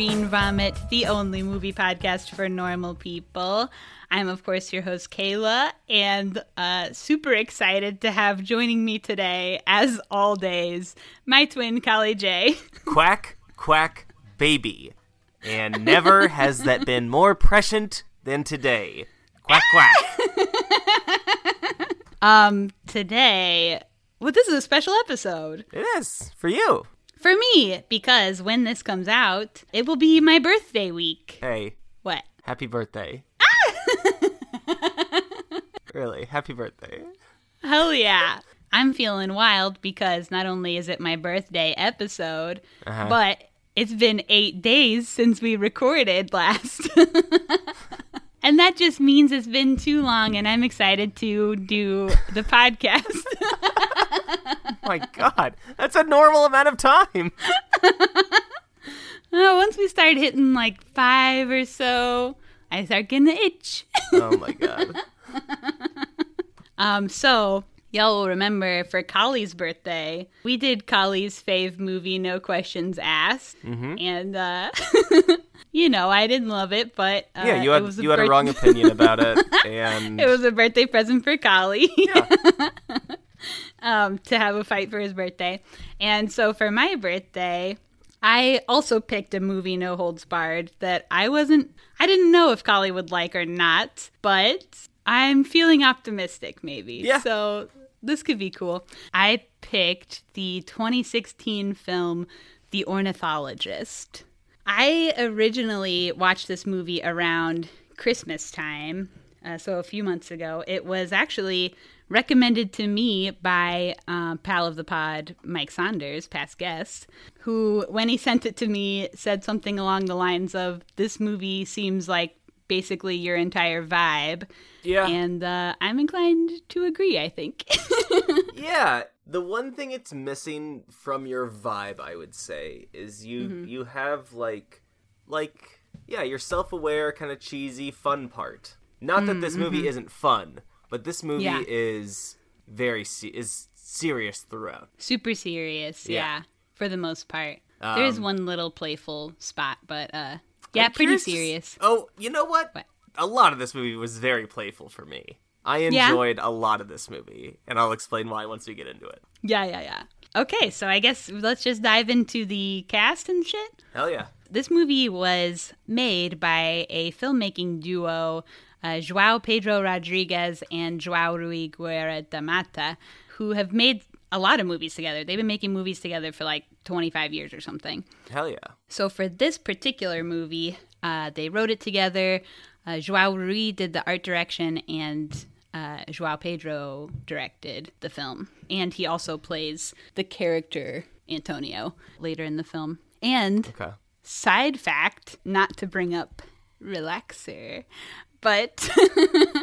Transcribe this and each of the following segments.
friends, and welcome to Screen Vomit, the only movie podcast for normal people. I'm, of course, your host, Kayla, and uh, super excited to have joining me today, as all days, my twin, Kali J. quack, quack, baby. And never has that been more prescient than today. Quack, quack. Um, today, well, this is a special episode It is for you. For me because when this comes out, it will be my birthday week. Hey, What? happy birthday. Ah! really, happy birthday. Hell yeah. I'm feeling wild because not only is it my birthday episode, Uh-huh. but it's been eight days since we recorded last. and that just means it's been too long, and I'm excited to do the podcast. Oh my god, that's a normal amount of time. Uh, once we start hitting like five or so, I start getting the itch. Oh my god. Um, so y'all will remember for Kali's birthday, we did Kali's fave movie, No Questions Asked, Mm-hmm. and uh, you know I didn't love it, but uh, Yeah, you had you had a wrong opinion about it, and It was a birthday present for Kali. yeah, um, to have a fight for his birthday. And so for my birthday, I also picked a movie, No Holds Barred, that I wasn't, I didn't know if Kali would like or not, but I'm feeling optimistic maybe. Yeah. So this could be cool. I picked the 2016 film, The Ornithologist. I originally watched this movie around Christmas time, uh, so a few months ago. It was actually recommended to me by uh, pal of the pod, Mike Saunders, past guest, who, when he sent it to me, said something along the lines of, This movie seems like basically your entire vibe. yeah, And uh, I'm inclined to agree, I think. yeah. The one thing it's missing from your vibe, I would say, is you Mm-hmm. you have like like yeah, your self-aware, kind of cheesy, fun part. Not that this movie isn't fun, but this movie Mm-hmm. Yeah. is very se- is serious throughout. Super serious, yeah, Yeah. for the most part. There's Um, one little playful spot, but uh, yeah, I'm pretty to serious. Oh, you know what? What? A lot of this movie was very playful for me. I Yeah? enjoyed a lot of this movie, and I'll explain why once we get into it. Yeah, yeah, yeah. Okay, so I guess let's just dive into the cast and shit. Hell yeah. This movie was made by a filmmaking duo, uh, Joao Pedro Rodrigues and Joao Rui Guerra da Mata, who have made a lot of movies together. They've been making movies together for like 25 years or something. Hell yeah. So for this particular movie, uh, they wrote it together. Uh, Joao Rui did the art direction, and uh, Joao Pedro directed the film. And he also plays the character Antonio later in the film. And Okay. side fact, not to bring up relaxer, but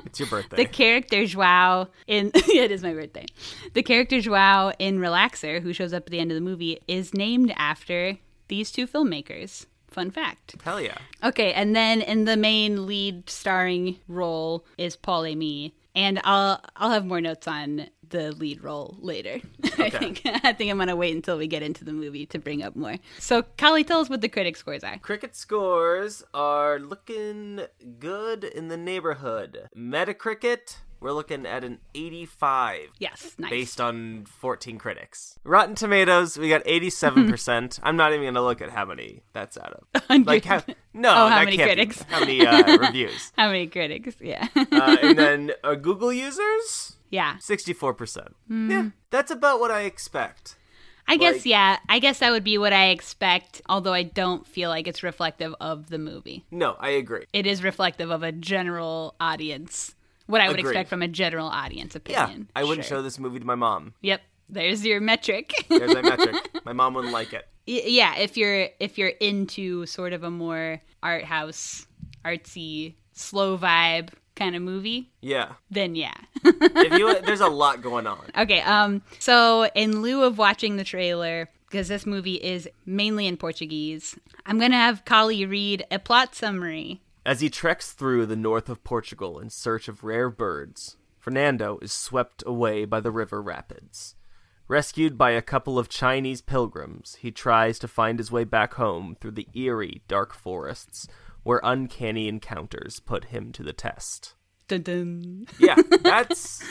It's your birthday. the character Joao in it is my birthday. The character Joao in Relaxer, who shows up at the end of the movie, is named after these two filmmakers. Fun fact. Hell yeah. Okay, and then in the main lead starring role is Paul Hamy, and I'll I'll have more notes on the lead role later. I think I think I'm gonna wait until we get into the movie to bring up more. So, Kali, tell us what the critic scores are. Cricket scores are looking good in the neighborhood. Metacritic, we're looking at an 85. Yes, nice. Based on 14 critics. Rotten Tomatoes, we got 87%. I'm not even going to look at how many that's out of. Like, how, no, Oh, how many can't be- critics? how many uh, reviews. How many critics? Yeah. Uh, and then uh, Google users, yeah. 64%. Hmm. Yeah, that's about what I expect. I guess yeah. I guess that would be what I expect, although I don't feel like it's reflective of the movie. No, I agree. It is reflective of a general audience. What I would Agreed. expect from a general audience opinion. Yeah. I wouldn't Sure. show this movie to my mom. Yep. There's your metric. There's my metric. My mom wouldn't like it. Y- yeah, if you're if you're into sort of a more art house, artsy, slow vibe kind of movie, Yeah. then yeah. If you, there's a lot going on. okay, um so in lieu of watching the trailer because this movie is mainly in Portuguese, I'm going to have Kali read a plot summary. As he treks through the north of Portugal in search of rare birds, Fernando is swept away by the river rapids. Rescued by a couple of Chinese pilgrims, he tries to find his way back home through the eerie, dark forests where uncanny encounters put him to the test. Dun dun. Yeah, that's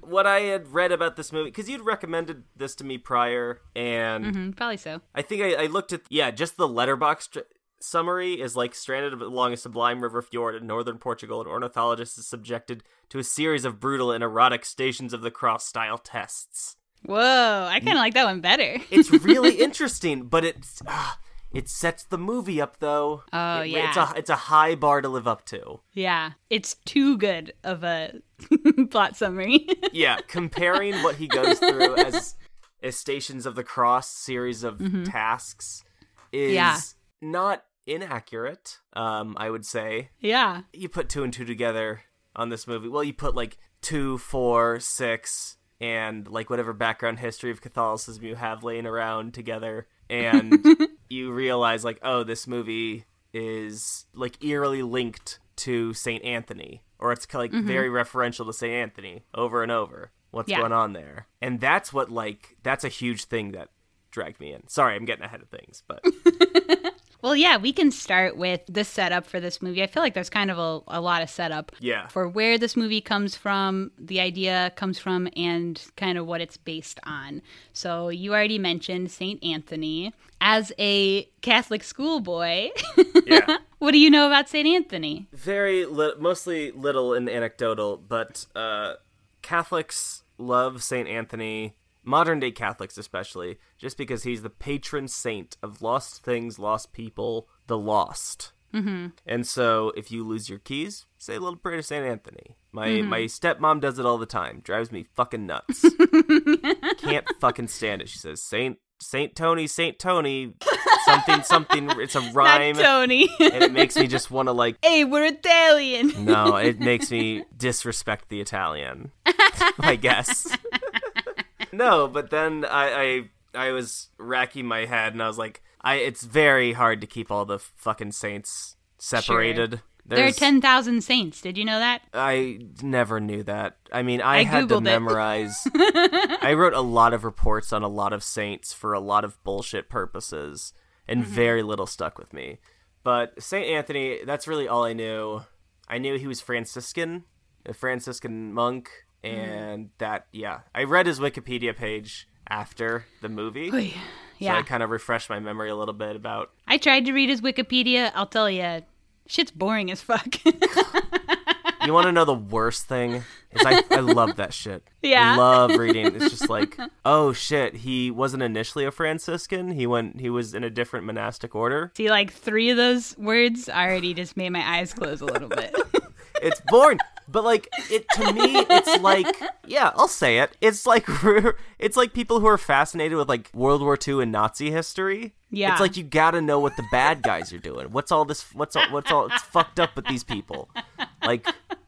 what I had read about this movie because you'd recommended this to me prior, and Mhm, probably so. I think I, I looked at yeah, just the Letterboxd tr- summary is like stranded along a sublime river fjord in northern Portugal. An ornithologist is subjected to a series of brutal and erotic stations of the cross style tests. Whoa, I kind of like that one better. It's really interesting, but it's ah, it sets the movie up though. Oh, It- yeah. it's a it's a high bar to live up to. yeah, it's too good of a plot summary. yeah, comparing what he goes through as a Stations of the Cross series of tasks is Mm-hmm. Yeah. not inaccurate. Um, I would say yeah. you put two and two together on this movie. Well, you put like two, four, six, and like whatever background history of Catholicism you have laying around together, and you realize like, oh, this movie is like eerily linked to Saint Anthony, or it's like mm-hmm. very referential to Saint Anthony over and over. What's Yeah. going on there? And that's what like that's a huge thing that dragged me in. Sorry, I'm getting ahead of things, but Well, yeah, we can start with the setup for this movie. I feel like there's kind of a, a lot of setup yeah. for where this movie comes from, the idea comes from, and kind of what it's based on. So, you already mentioned St. Anthony. As a Catholic schoolboy, Yeah. what do you know about St. Anthony? very li- mostly little and anecdotal, but uh, Catholics love Saint Anthony, modern day Catholics especially, just because he's the patron saint of lost things, lost people, the lost. Mm-hmm. And so, if you lose your keys, say a little prayer to Saint Anthony. My my stepmom does it all the time. Drives me fucking nuts. Can't fucking stand it. She says Saint Saint Tony, Saint Tony, something something. It's a rhyme, Not Tony. and it makes me just want to like hey, we're Italian. no, it makes me disrespect the Italian. I guess. no, but then I, I I was racking my head and I was like, I it's very hard to keep all the fucking saints separated. There are 10,000 saints. Did you know that? I never knew that. I mean, I, I had to memorize. I wrote a lot of reports on a lot of saints for a lot of bullshit purposes, and Mm-hmm. very little stuck with me. But Saint Anthony, that's really all I knew. I knew he was Franciscan, a Franciscan monk, Mm. and that yeah. I read his Wikipedia page after the movie. Oy. So Yeah. I kind of refreshed my memory a little bit about I tried to read his Wikipedia. I'll tell you, shit's boring as fuck. You want to know the worst thing? Is I, I love that shit. Yeah. I love reading. It's just like, oh shit, he wasn't initially a Franciscan. He went. He was in a different monastic order. See, like three of those words already just made my eyes close a little bit. It's boring, but like it to me, it's like yeah, I'll say it. It's like it's like people who are fascinated with like World War II and Nazi history. Yeah. it's like you got to know what the bad guys are doing. What's all this? What's all? What's all? It's fucked up with these people. Like,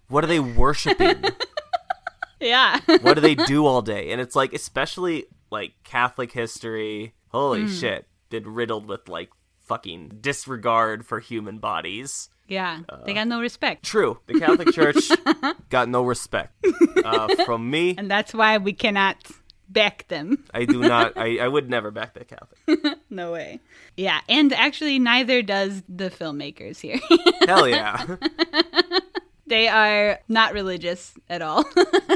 what are they worshiping? yeah. what do they do all day? And it's like, especially like Catholic history. Holy Hmm. shit, been riddled with like fucking disregard for human bodies. Yeah. They got no respect. True, the Catholic Church got no respect uh, from me. And that's why we cannot back them. I do not. I, I would never back the Catholic. No way. Yeah. And actually, neither does the filmmakers here. Hell yeah. They are not religious at all.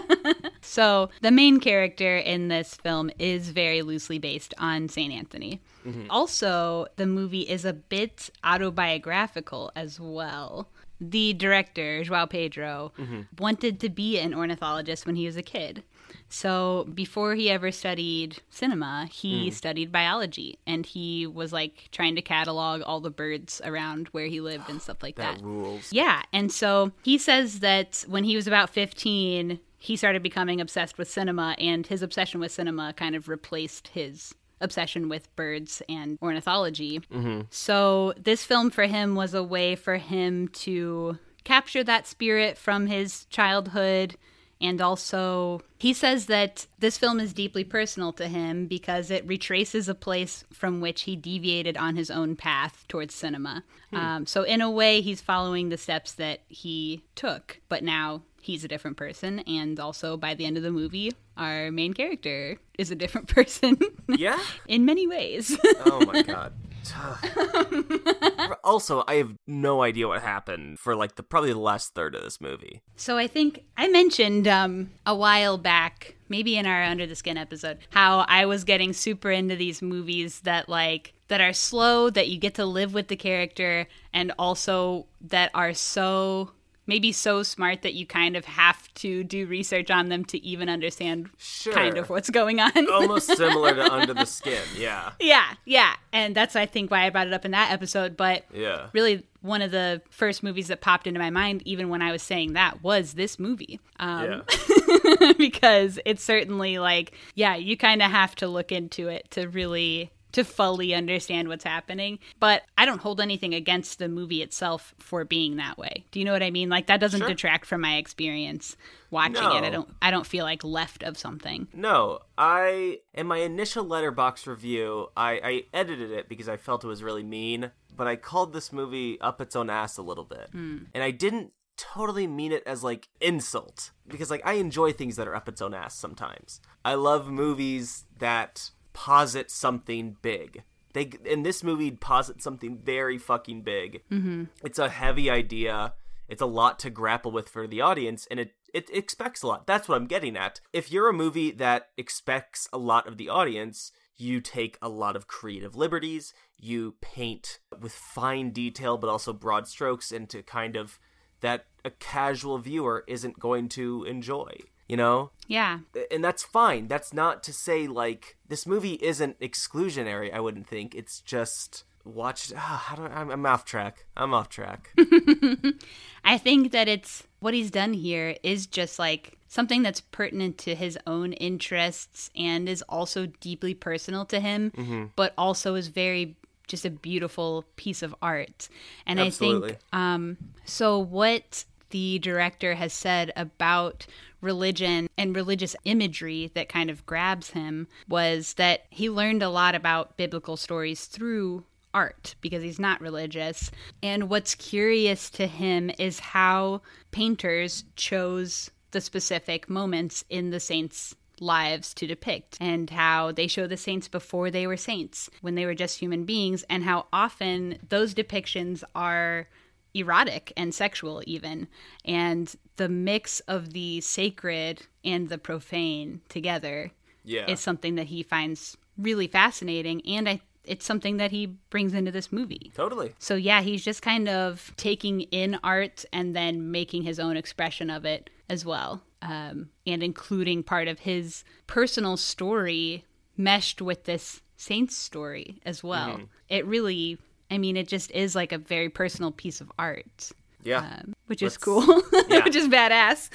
so, the main character in this film is very loosely based on St. Anthony. Mm-hmm. Also, the movie is a bit autobiographical as well. The director, Joao Pedro, mm-hmm. wanted to be an ornithologist when he was a kid. So, before he ever studied cinema, he hmm. studied biology and he was like trying to catalog all the birds around where he lived and stuff like That rules. yeah, and so he says that when he was about 15, he started becoming obsessed with cinema, and his obsession with cinema kind of replaced his obsession with birds and ornithology. Mm-hmm. So, this film for him was a way for him to capture that spirit from his childhood. And also, he says that this film is deeply personal to him because it retraces a place from which he deviated on his own path towards cinema. Um, so, in a way, he's following the steps that he took, but now he's a different person. And also, by the end of the movie, our main character is a different person Yeah. in many ways. Oh my god. also, I have no idea what happened for like the probably the last third of this movie. So I think I mentioned um, a while back, maybe in our Under the Skin episode, how I was getting super into these movies that like that are slow, that you get to live with the character, and also that are so maybe so smart that you kind of have to do research on them to even understand Sure. kind of what's going on. Almost similar to Under the Skin. Yeah. yeah, yeah, and that's I think why I brought it up in that episode, but Yeah. really one of the first movies that popped into my mind even when i was saying that was this movie um, yeah. because it's certainly like yeah you kind of have to look into it to really to fully understand what's happening but i don't hold anything against the movie itself for being that way do you know what i mean like that doesn't Sure. detract from my experience watching No. it i don't i don't feel like left of something No, I in my initial Letterboxd review, I, I edited it because I felt it was really mean, but I called this movie up its own ass a little bit. Hmm. And I didn't totally mean it as like insult because like I enjoy things that are up its own ass sometimes. I love movies that posit something big. They in this movie posit something very fucking big. Mm-hmm. It's a heavy idea. It's a lot to grapple with for the audience, and it it expects a lot. That's what I'm getting at. If you're a movie that expects a lot of the audience, you take a lot of creative liberties. You paint with fine detail, but also broad strokes into kind of that a casual viewer isn't going to enjoy. You know, yeah and that's fine. That's not to say like this movie isn't exclusionary. I wouldn't think it's just watched how do I, I'm, I'm off track. I'm off track. I think that it's what he's done here is just like something that's pertinent to his own interests and is also deeply personal to him, but also is very just a beautiful piece of art. And I think um so what the director has said about religion and religious imagery that kind of grabs him was that he learned a lot about biblical stories through art because he's not religious. And what's curious to him is how painters chose the specific moments in the saints' lives to depict and how they show the saints before they were saints, when they were just human beings, and how often those depictions are erotic and sexual even and the mix of the sacred and the profane together Yeah. is something that he finds really fascinating and I it's something that he brings into this movie. totally. So yeah, he's just kind of taking in art and then making his own expression of it as well, um, and including part of his personal story meshed with this saint's story as well. It really, I mean, it just is like a very personal piece of art, Yeah. um, which is Let's- cool, yeah. which is badass.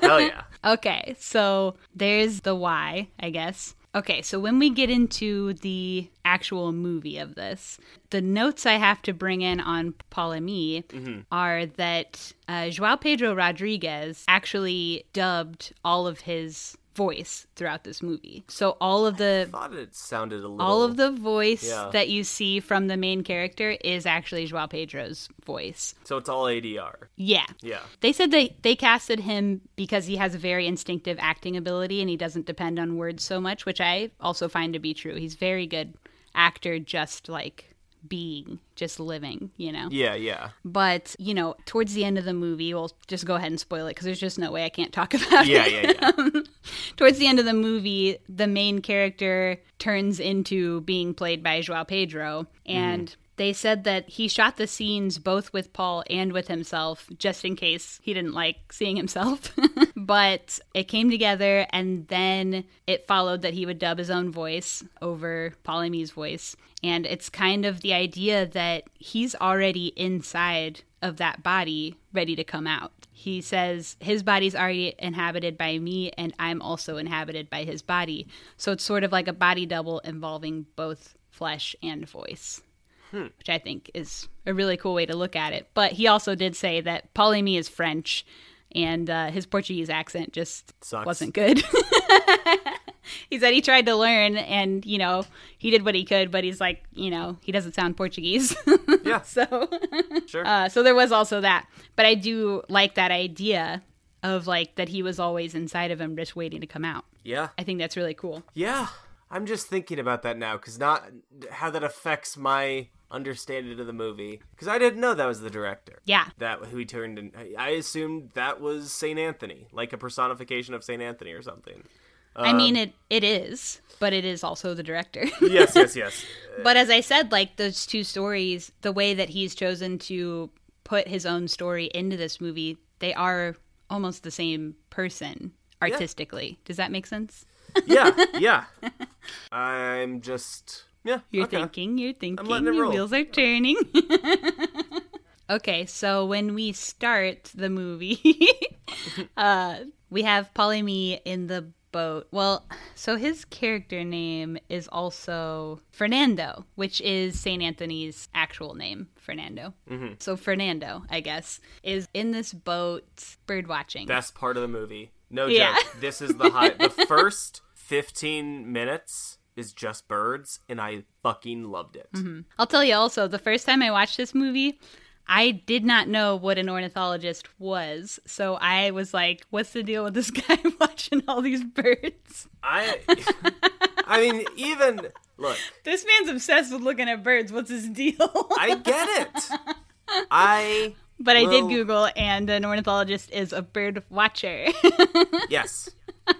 Hell yeah. Okay, so there's the why, I guess. Okay, so when we get into the actual movie of this, the notes I have to bring in on Paul Hamy are that uh, Joao Pedro Rodrigues actually dubbed all of his voice throughout this movie. So all of the Thought it sounded a little. all of the voice Yeah. that you see from the main character is actually Joao Pedro's voice. So it's all ADR. Yeah. Yeah. They said they they casted him because he has a very instinctive acting ability and he doesn't depend on words so much, which I also find to be true. He's very good actor just like being, just living, you know. Yeah. Yeah. But, you know, towards the end of the movie, we'll just go ahead and spoil it because there's just no way I can't talk about Yeah. it. Yeah. Yeah. towards the end of the movie, the main character turns into being played by Joao Pedro. And mm-hmm. They said that he shot the scenes both with Paul and with himself, just in case he didn't like seeing himself. but it came together, and then it followed that he would dub his own voice over Paul Hamy's voice. And it's kind of the idea that he's already inside of that body, ready to come out. He says his body's already inhabited by me, and I'm also inhabited by his body. So it's sort of like a body double involving both flesh and voice, which I think is a really cool way to look at it. But he also did say that Paul Hamy is French, and uh, his Portuguese accent just Sucks. wasn't good. he said he tried to learn, and you know he did what he could, but he's like, you know, he doesn't sound Portuguese. Yeah. so Sure. uh, so there was also that. But I do like that idea of like that he was always inside of him just waiting to come out. Yeah. I think that's really cool. Yeah. I'm just thinking about that now cuz not how that affects my understanding of the movie cuz I didn't know that was the director. Yeah. That who he turned in I assumed that was St. Anthony, like a personification of St. Anthony or something. I mean um, it it is, but it is also the director. yes, yes, yes. but as I said, like those two stories, the way that he's chosen to put his own story into this movie, they are almost the same person artistically. Does that make sense? yeah, yeah. I'm just yeah. You're okay. thinking, you're thinking, letting it your roll. wheels are turning. okay, so when we start the movie, uh, we have Paul Hamy in the boat. Well, so his character name is also Fernando, which is St. Anthony's actual name, Fernando. Mm-hmm. So Fernando, I guess, is in this boat bird watching. Best part of the movie. No Yeah. joke. This is the high. the first 15 minutes is just birds, and I fucking loved it. Mm-hmm. I'll tell you also, the first time I watched this movie, I did not know what an ornithologist was. So I was like, what's the deal with this guy watching all these birds? I, I mean, even look, This man's obsessed with looking at birds. What's his deal? I get it. I but I did Google, and an ornithologist is a bird watcher. yes,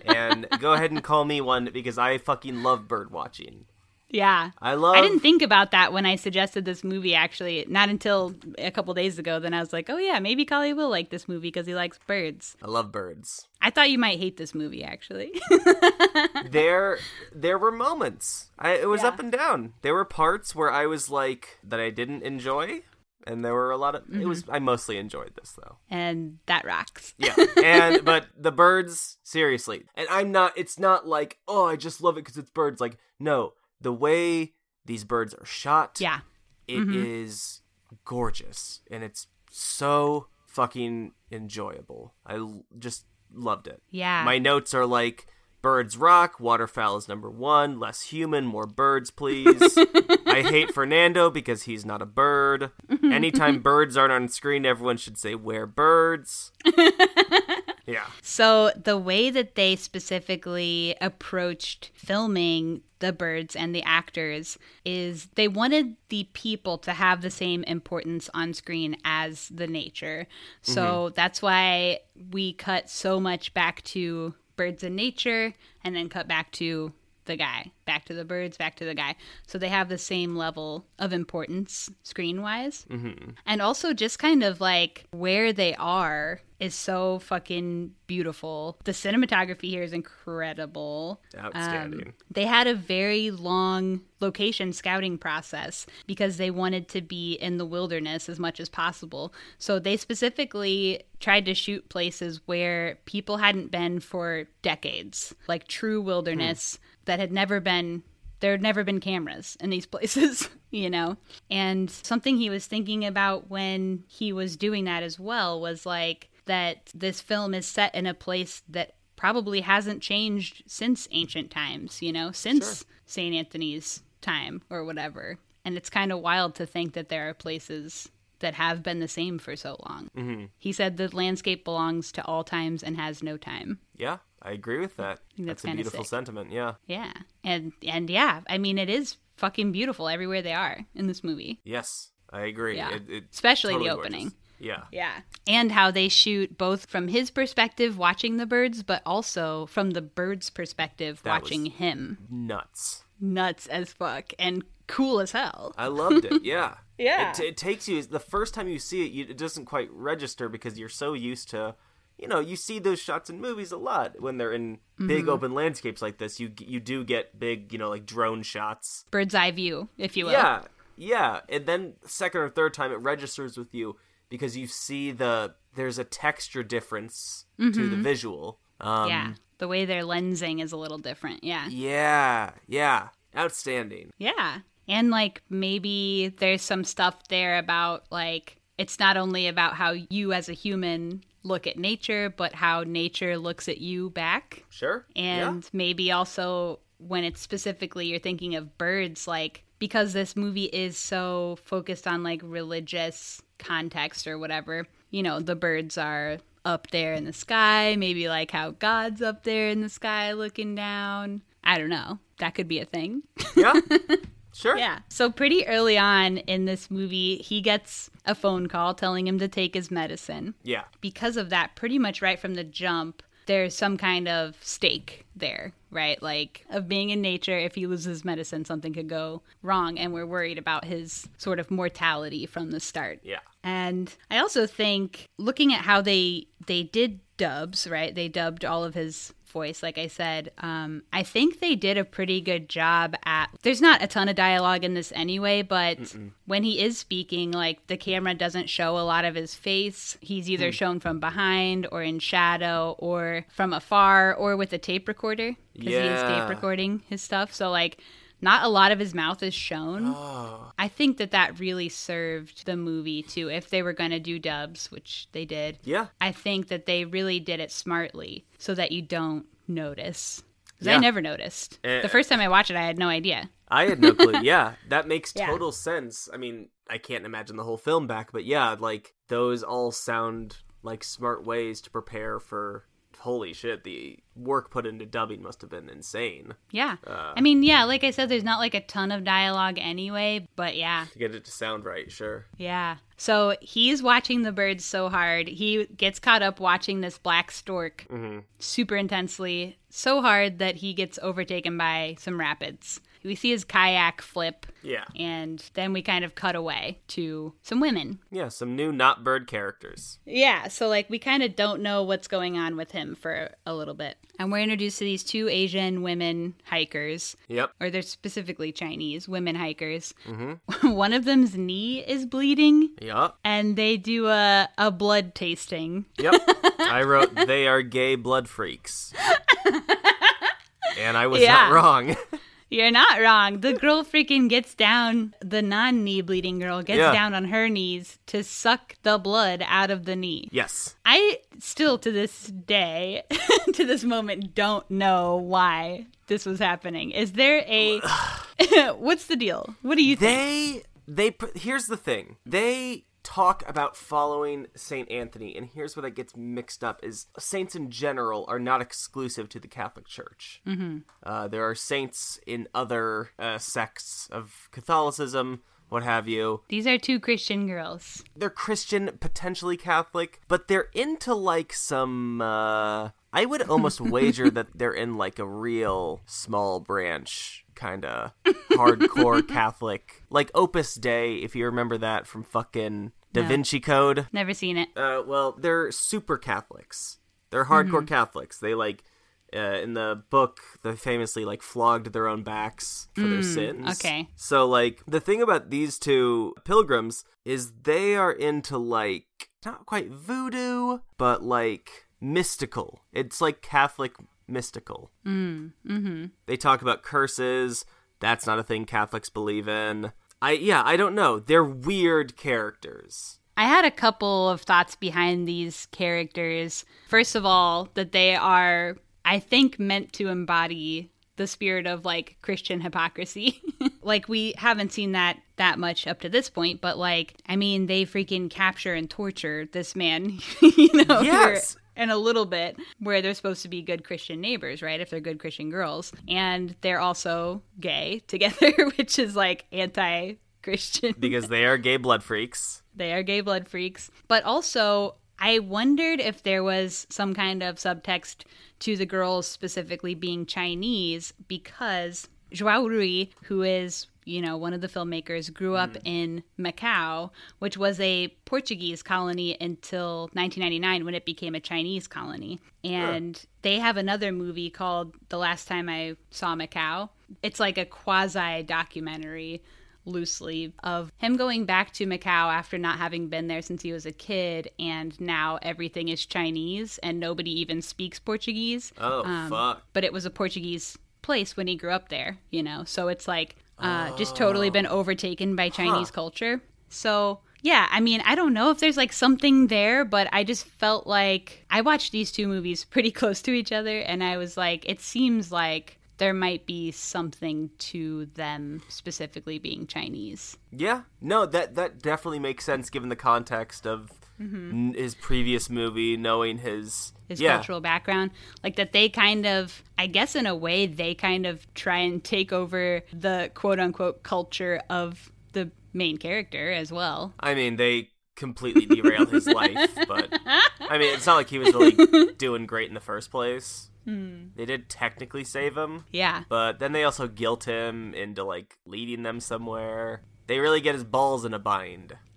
and go ahead and call me one because I fucking love bird watching. yeah. I love. I didn't think about that when I suggested this movie, actually. Not until a couple days ago. Then I was like, oh, yeah, maybe Kali will like this movie because he likes birds. I love birds. I thought you might hate this movie, actually. there there were moments I, it was Yeah. up and down there were parts where i was like that i didn't enjoy and there were a lot of it was Mm-hmm. i mostly enjoyed this though and that rocks. yeah and but the birds seriously and i'm not it's not like oh i just love it because it's birds like no the way these birds are shot Yeah. it is gorgeous and it's so fucking enjoyable i l- just loved it Yeah. my notes are like birds rock, waterfowl is number one, less human, more birds, please. I hate Fernando because he's not a bird. Anytime birds aren't on screen, everyone should say, Where birds? yeah. So the way that they specifically approached filming the birds and the actors is they wanted the people to have the same importance on screen as the nature. So mm-hmm. that's why we cut so much back to birds and nature and then cut back to the guy, back to the birds, back to the guy. So they have the same level of importance screen wise. Mm-hmm. And also just kind of like where they are is so fucking beautiful. The cinematography here is incredible. Outstanding. Um, they had a very long location scouting process because they wanted to be in the wilderness as much as possible. So they specifically tried to shoot places where people hadn't been for decades, like true wilderness that had never been there had never been cameras in these places, you know? And something he was thinking about when he was doing that as well was like that this film is set in a place that probably hasn't changed since ancient times, you know, since St. Anthony's time or whatever. And it's kind of wild to think that there are places that have been the same for so long. Mm-hmm. He said the landscape belongs to all times and has no time. Yeah, I agree with that. think that's a beautiful sick. sentiment. Yeah. Yeah. And and yeah, I mean it is fucking beautiful everywhere they are in this movie. Yes, I agree. Yeah. It, it- Especially totally the gorgeous. opening. Yeah. Yeah. And how they shoot both from his perspective watching the birds, but also from the bird's perspective That watching him. Nuts. Nuts as fuck and cool as hell. I loved it. Yeah. Yeah. It, it takes you the first time you see it, you, it doesn't quite register because you're so used to, you know, you see those shots in movies a lot when they're in big Mm-hmm. open landscapes like this. You you do get big, you know, like drone shots. Bird's eye view, if you will. Yeah, yeah, and then second or third time it registers with you because you see the there's a texture difference to the visual. Um, Mm-hmm. Yeah. The way they're lensing is a little different. Yeah. yeah, yeah, outstanding. Yeah. And like maybe there's some stuff there about like it's not only about how you as a human look at nature, but how nature looks at you back. Sure. And maybe also when it's specifically you're thinking of birds, like because this movie is so focused on like religious context or whatever, you know, the birds are up there in the sky, maybe like how God's up there in the sky looking down. I don't know. That could be a thing. Yeah. Sure. Yeah. So pretty early on in this movie, he gets a phone call telling him to take his medicine. Yeah. Because of that, pretty much right from the jump, there's some kind of stake there, right? Like of being in nature, if he loses medicine, something could go wrong, and we're worried about his sort of mortality from the start. Yeah. And I also think looking at how they they did dubs, right? They dubbed all of his voice, like I said. Um, I think they did a pretty good job at. There's not a ton of dialogue in this anyway, but Mm-mm. when he is speaking, like the camera doesn't show a lot of his face. He's either mm. shown from behind or in shadow or from afar or with a tape recorder because yeah. he is tape recording his stuff. So like not a lot of his mouth is shown. Oh. I think that that really served the movie too. If they were going to do dubs, which they did, yeah, I think that they really did it smartly so that you don't notice. Because yeah. I never noticed. Uh, the first time I watched it, I had no idea. I had no clue. yeah, that makes total yeah. sense. I mean, I can't imagine the whole film back, but yeah, like those all sound like smart ways to prepare for holy shit, the work put into dubbing must have been insane. Yeah. Uh, I mean, yeah, like I said, there's not like a ton of dialogue anyway, but yeah. To get it to sound right, sure. Yeah. So he's watching the birds so hard. He gets caught up watching this black stork mm-hmm. super intensely, so hard that he gets overtaken by some rapids we see his kayak flip. Yeah. And then we kind of cut away to some women. Yeah, some new not bird characters. Yeah, so like we kind of don't know what's going on with him for a little bit. And we're introduced to these two Asian women hikers. Yep. Or they're specifically Chinese women hikers. Mm-hmm. One of them's knee is bleeding. Yep. And they do a, a blood tasting. Yep. I wrote, they are gay blood freaks. and I was yeah. not wrong. You're not wrong. The girl freaking gets down, the non knee bleeding girl gets yeah. down on her knees to suck the blood out of the knee. Yes. I still, to this day, to this moment, don't know why this was happening. Is there a. What's the deal? What do you think? They. They. Here's the thing. They talk about following Saint Anthony, and here's where that gets mixed up: is saints in general are not exclusive to the Catholic Church. Mm-hmm. Uh, there are saints in other uh, sects of Catholicism. What have you? These are two Christian girls. They're Christian, potentially Catholic, but they're into like some uh, I would almost wager that they're in like a real small branch kind of hardcore Catholic, like Opus Dei, if you remember that from fucking Da no. Vinci Code. Never seen it. Uh, well, they're super Catholics. They're hardcore mm-hmm. Catholics. They like uh, in the book they famously like flogged their own backs for mm, their sins. Okay. So like the thing about these two pilgrims is they are into like not quite voodoo, but like mystical. It's like Catholic mystical. Mm, mm-hmm. They talk about curses. That's not a thing Catholics believe in. I yeah, I don't know. They're weird characters. I had a couple of thoughts behind these characters. First of all, that they are I think meant to embody the spirit of like Christian hypocrisy. like we haven't seen that that much up to this point, but like I mean they freaking capture and torture this man, you know. Yes. For, and a little bit where they're supposed to be good Christian neighbors, right? If they're good Christian girls. And they're also gay together, which is like anti Christian. Because they are gay blood freaks. They are gay blood freaks. But also, I wondered if there was some kind of subtext to the girls specifically being Chinese because Joao Rui, who is you know, one of the filmmakers grew up mm. in Macau, which was a Portuguese colony until 1999 when it became a Chinese colony. And they have another movie called The Last Time I Saw Macau. It's like a quasi documentary loosely of him going back to Macau after not having been there since he was a kid, and now everything is Chinese and nobody even speaks Portuguese. Oh, um, fuck. But it was a Portuguese place when he grew up there, you know? So it's like uh, just totally been overtaken by Chinese huh. culture. So yeah, I mean, I don't know if there's like something there, but I just felt like I watched these two movies pretty close to each other, and I was like, it seems like there might be something to them specifically being Chinese. Yeah, no, that that definitely makes sense given the context of Mm-hmm. n- his previous movie, knowing his his yeah, cultural background. Like that they kind of i guess in a way they kind of try and take over the quote unquote culture of the main character as well. I mean, they completely derailed his life, but I mean, it's not like he was really doing great in the first place. Hmm. They did technically save him, yeah. But then they also guilt him into like leading them somewhere. They really get his balls in a bind.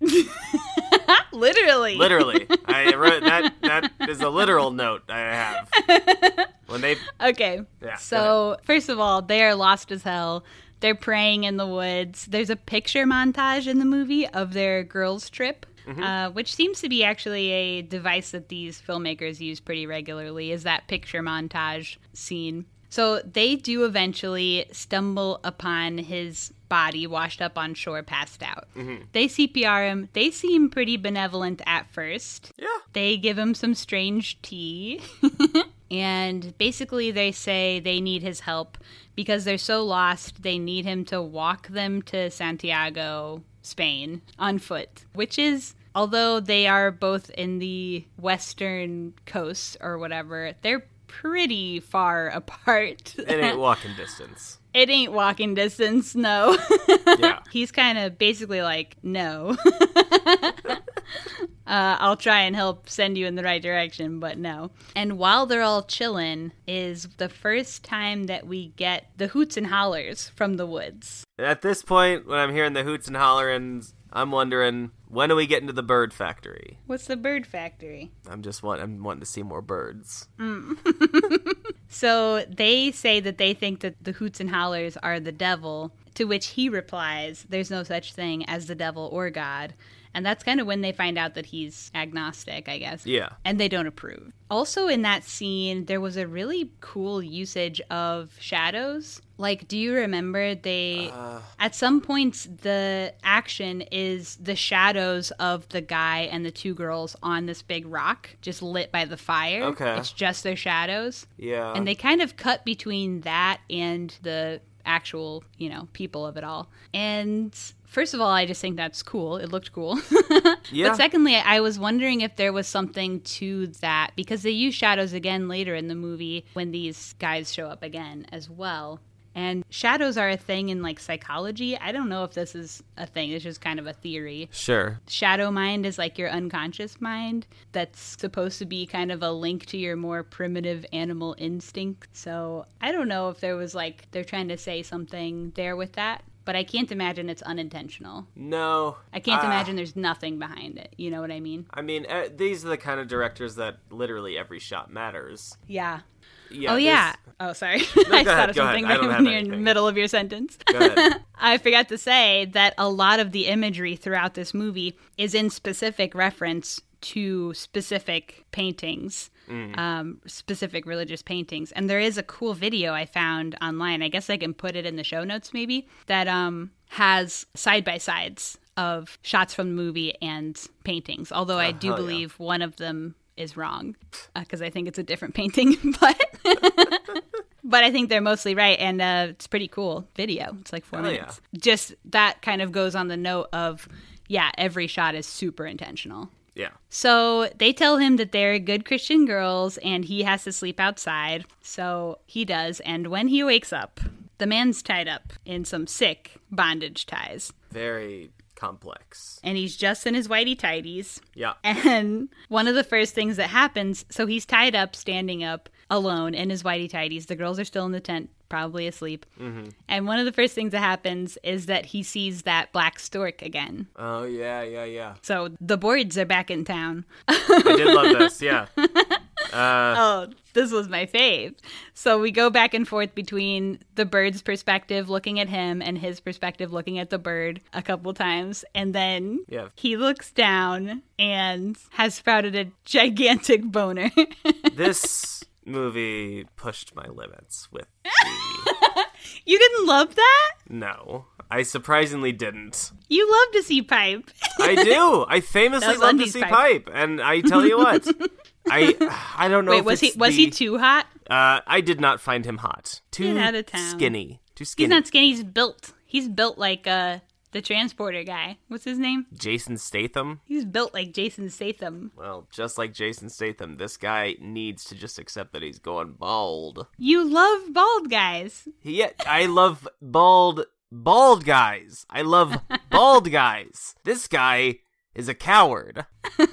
literally. Literally, I wrote that. That is a literal note I have. When they, okay. Yeah, so first of all they are lost as hell. They're praying in the woods. There's a picture montage in the movie of their girls trip Uh, which seems to be actually a device that these filmmakers use pretty regularly is that picture montage scene so they do eventually stumble upon his body washed up on shore passed out. Mm-hmm. They cpr him. They seem pretty benevolent at first. Yeah, they give him some strange tea. and basically, they say they need his help. Because they're so lost, they need him to walk them to Santiago, Spain, on foot, which is. Although they are both in the western coast or whatever, they're pretty far apart. it ain't walking distance. it ain't walking distance, no. Yeah, He's kind of basically like, no. uh, I'll try and help send you in the right direction, but no. And while they're all chilling, is the first time that we get the hoots and hollers from the woods. At this point, when I'm hearing the hoots and hollerings, I'm wondering when are we getting to the bird factory? What's the bird factory? I'm just want I'm wanting to see more birds. Mm. So they say that they think that the hoots and hollers are the devil, to which he replies, There's no such thing as the devil or God. And that's kind of when they find out that he's agnostic, I guess. Yeah. and they don't approve. Also, in that scene, there was a really cool usage of shadows. Like, do you remember they, uh. at some points, the action is the shadows of the guy and the two girls on this big rock, just lit by the fire. Okay. It's just their shadows. Yeah. And they kind of cut between that and the actual, you know, people of it all. And first of all, I just think that's cool. It looked cool. Yeah. But secondly, I was wondering if there was something to that because they use shadows again later in the movie when these guys show up again as well. And shadows are a thing in like psychology. I don't know if this is a thing. It's just kind of a theory. Sure. Shadow mind is like your unconscious mind that's supposed to be kind of a link to your more primitive animal instinct. So I don't know if there was like they're trying to say something there with that, but I can't imagine it's unintentional. No. I can't Ah, imagine there's nothing behind it. You know what I mean? I mean, uh, these are the kind of directors that literally every shot matters. Yeah. Yeah. oh yeah. Oh sorry. I thought ahead, of something I right don't have when you're in the middle of your sentence. Go ahead. I forgot to say that a lot of the imagery throughout this movie is in specific reference to specific paintings, um, specific religious paintings. And there is a cool video I found online. I guess I can put it in the show notes maybe that um, has side by sides of shots from the movie and paintings. Although I do hell yeah. believe one of them is wrong because I think it's a different painting, but. But I think they're mostly right, and uh, it's pretty cool video. It's like four yeah. minutes. Just that kind of goes on the note of, yeah, every shot is super intentional. Yeah. So they tell him that they're good Christian girls and he has to sleep outside. So he does. And when he wakes up, the man's tied up in some sick bondage ties. Very complex. And he's just in his whitey tighties. Yeah. And one of the first things that happens, so he's tied up, standing up, alone in his whitey tighties. The girls are still in the tent, probably asleep. Mm-hmm. And one of the first things that happens is that he sees that black stork again. Oh yeah, yeah, yeah. So the boards are back in town. I did love this. Yeah. Uh, Oh, this was my fave. So we go back and forth between the bird's perspective looking at him and his perspective looking at the bird a couple times. And then Yeah. he looks down and has sprouted a gigantic boner. this movie pushed my limits with the you didn't love that? no. I surprisingly didn't. You love to see pipe. I do. I famously love to see pipe. pipe, and I tell you what, I I don't know. Wait, if was he was the- he too hot? Uh, I did not find him hot. Too out of town. skinny. Too skinny. He's not skinny. He's built. He's built like a the transporter guy. What's his name? Jason Statham. He's built like Jason Statham. Well, just like Jason Statham, this guy needs to just accept that he's going bald. You love bald guys. Yeah, I love bald bald guys. I love bald guys. This guy is a coward.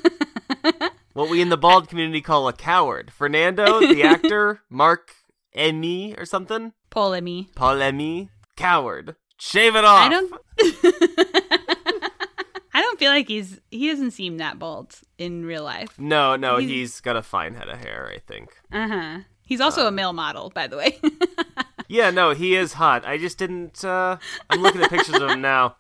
what we in the bald community call a coward. Fernando, the actor, Mark Emy or something. Paul Emmy. Paul Emy, coward. Shave it off. I don't. I don't feel like he's he doesn't seem that bald in real life. No, no, He's- he's got a fine head of hair, I think. Uh huh. He's also a male model, by the way. Yeah, no, he is hot. I just didn't. uh I'm looking at pictures of him now.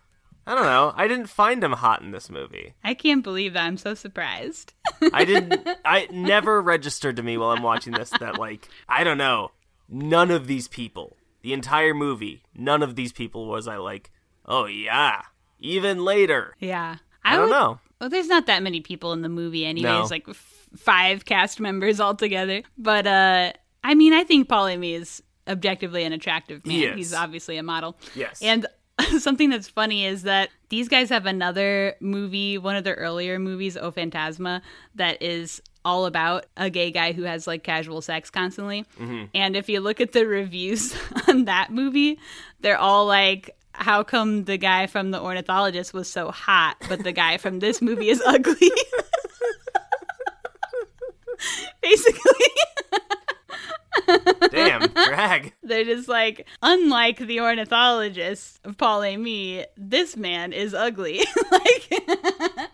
I don't know. I didn't find him hot in this movie. I can't believe that. I'm so surprised. I didn't. I never registered to me while I'm watching this that like I don't know. None of these people, the entire movie, none of these people was I like. Oh yeah. Even later. yeah. I, don't would- know. Well, there's not that many people in the movie, anyways. No. Like f- five cast members altogether. But uh, I mean, I think Paul Hamy is objectively an attractive man. He. He's obviously a model. Yes. And something that's funny is that these guys have another movie, one of their earlier movies, O Phantasma, that is all about a gay guy who has like casual sex constantly. Mm-hmm. And if you look at the reviews on that movie, they're all like, how come the guy from the ornithologist was so hot, but the guy from this movie is ugly? Basically. Damn, drag. They're just like, unlike the ornithologist of Paul Hamy, this man is ugly. like,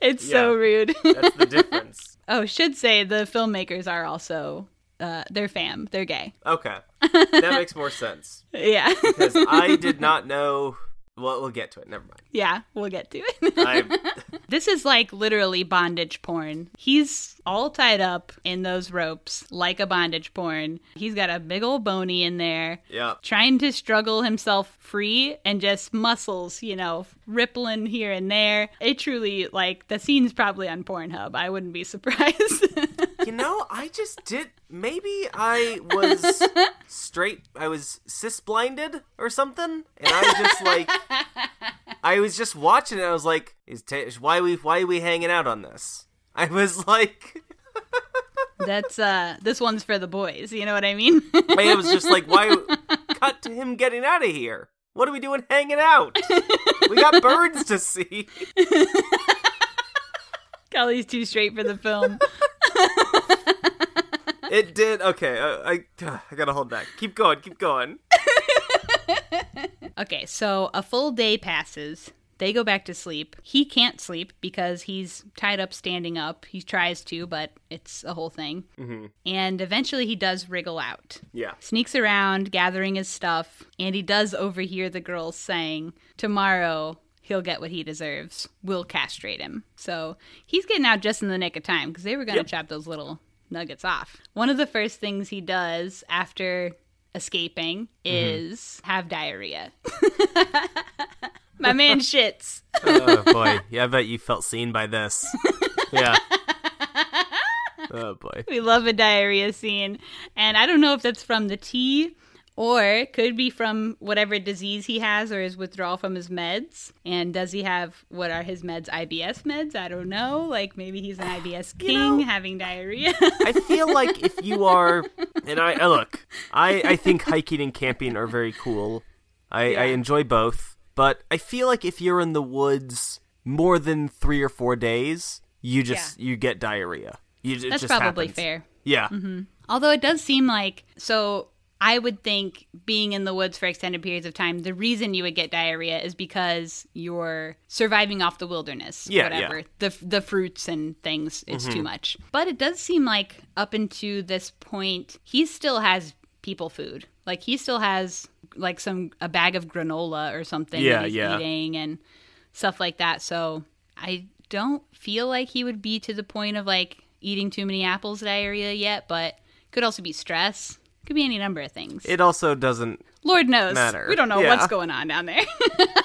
it's so rude. That's the difference. oh, should say the filmmakers are also, uh, they're fam. They're gay. Okay. That makes more sense. Yeah. Because I did not know. Well, we'll get to it. Never mind. yeah, we'll get to it. This is like literally bondage porn. He's all tied up in those ropes like a bondage porn. He's got a big old bony in there. yeah. trying to struggle himself free and just muscles, you know, rippling here and there. It truly, like, the scene's probably on Pornhub. I wouldn't be surprised. You know, I just did. Maybe I was straight. I was cis blinded or something, and I was just like. I was just watching it. I was like, "Is ta- why we why are we hanging out on this?" I was like, That's, uh, this one's for the boys. You know what I mean? I was just like, "Why?" Cut to him getting out of here. What are we doing hanging out? We got birds to see. Kelly's too straight for the film. It did. Okay, I, I I gotta hold back. Keep going. Keep going. Okay, so a full day passes. They go back to sleep. He can't sleep because he's tied up standing up. He tries to, but it's a whole thing. Mm-hmm. And eventually he does wriggle out. Yeah. Sneaks around, gathering his stuff, and he does overhear the girls saying, Tomorrow he'll get what he deserves. We'll castrate him. So he's getting out just in the nick of time because they were going to Yep. chop those little nuggets off. One of the first things he does after escaping mm-hmm. is have diarrhea. My man shits. oh boy. Yeah, I bet you felt seen by this. Yeah. Oh boy. We love a diarrhea scene. And I don't know if that's from the tea or it could be from whatever disease he has or his withdrawal from his meds. And does he have what are his meds? IBS meds? I don't know. Like maybe he's an IBS king know- having diarrhea. I feel like if you are, and I, I look, I, I think hiking and camping are very cool. I, I enjoy both, but I feel like if you're in the woods more than three or four days, you just you get diarrhea. You, that's probably happens. fair. Yeah, mm-hmm. Although it does seem like so I would think being in the woods for extended periods of time, the reason you would get diarrhea is because you're surviving off the wilderness. Yeah, whatever. yeah. The the fruits and things, it's too mm-hmm. much. But it does seem like up until this point, he still has people food. Like he still has like some a bag of granola or something Yeah, that he's yeah. eating and stuff like that. So I don't feel like he would be to the point of like eating too many apples diarrhea yet, but could also be stress. Could be any number of things. it also doesn't. Lord knows. matter. We don't know Yeah. what's going on down there.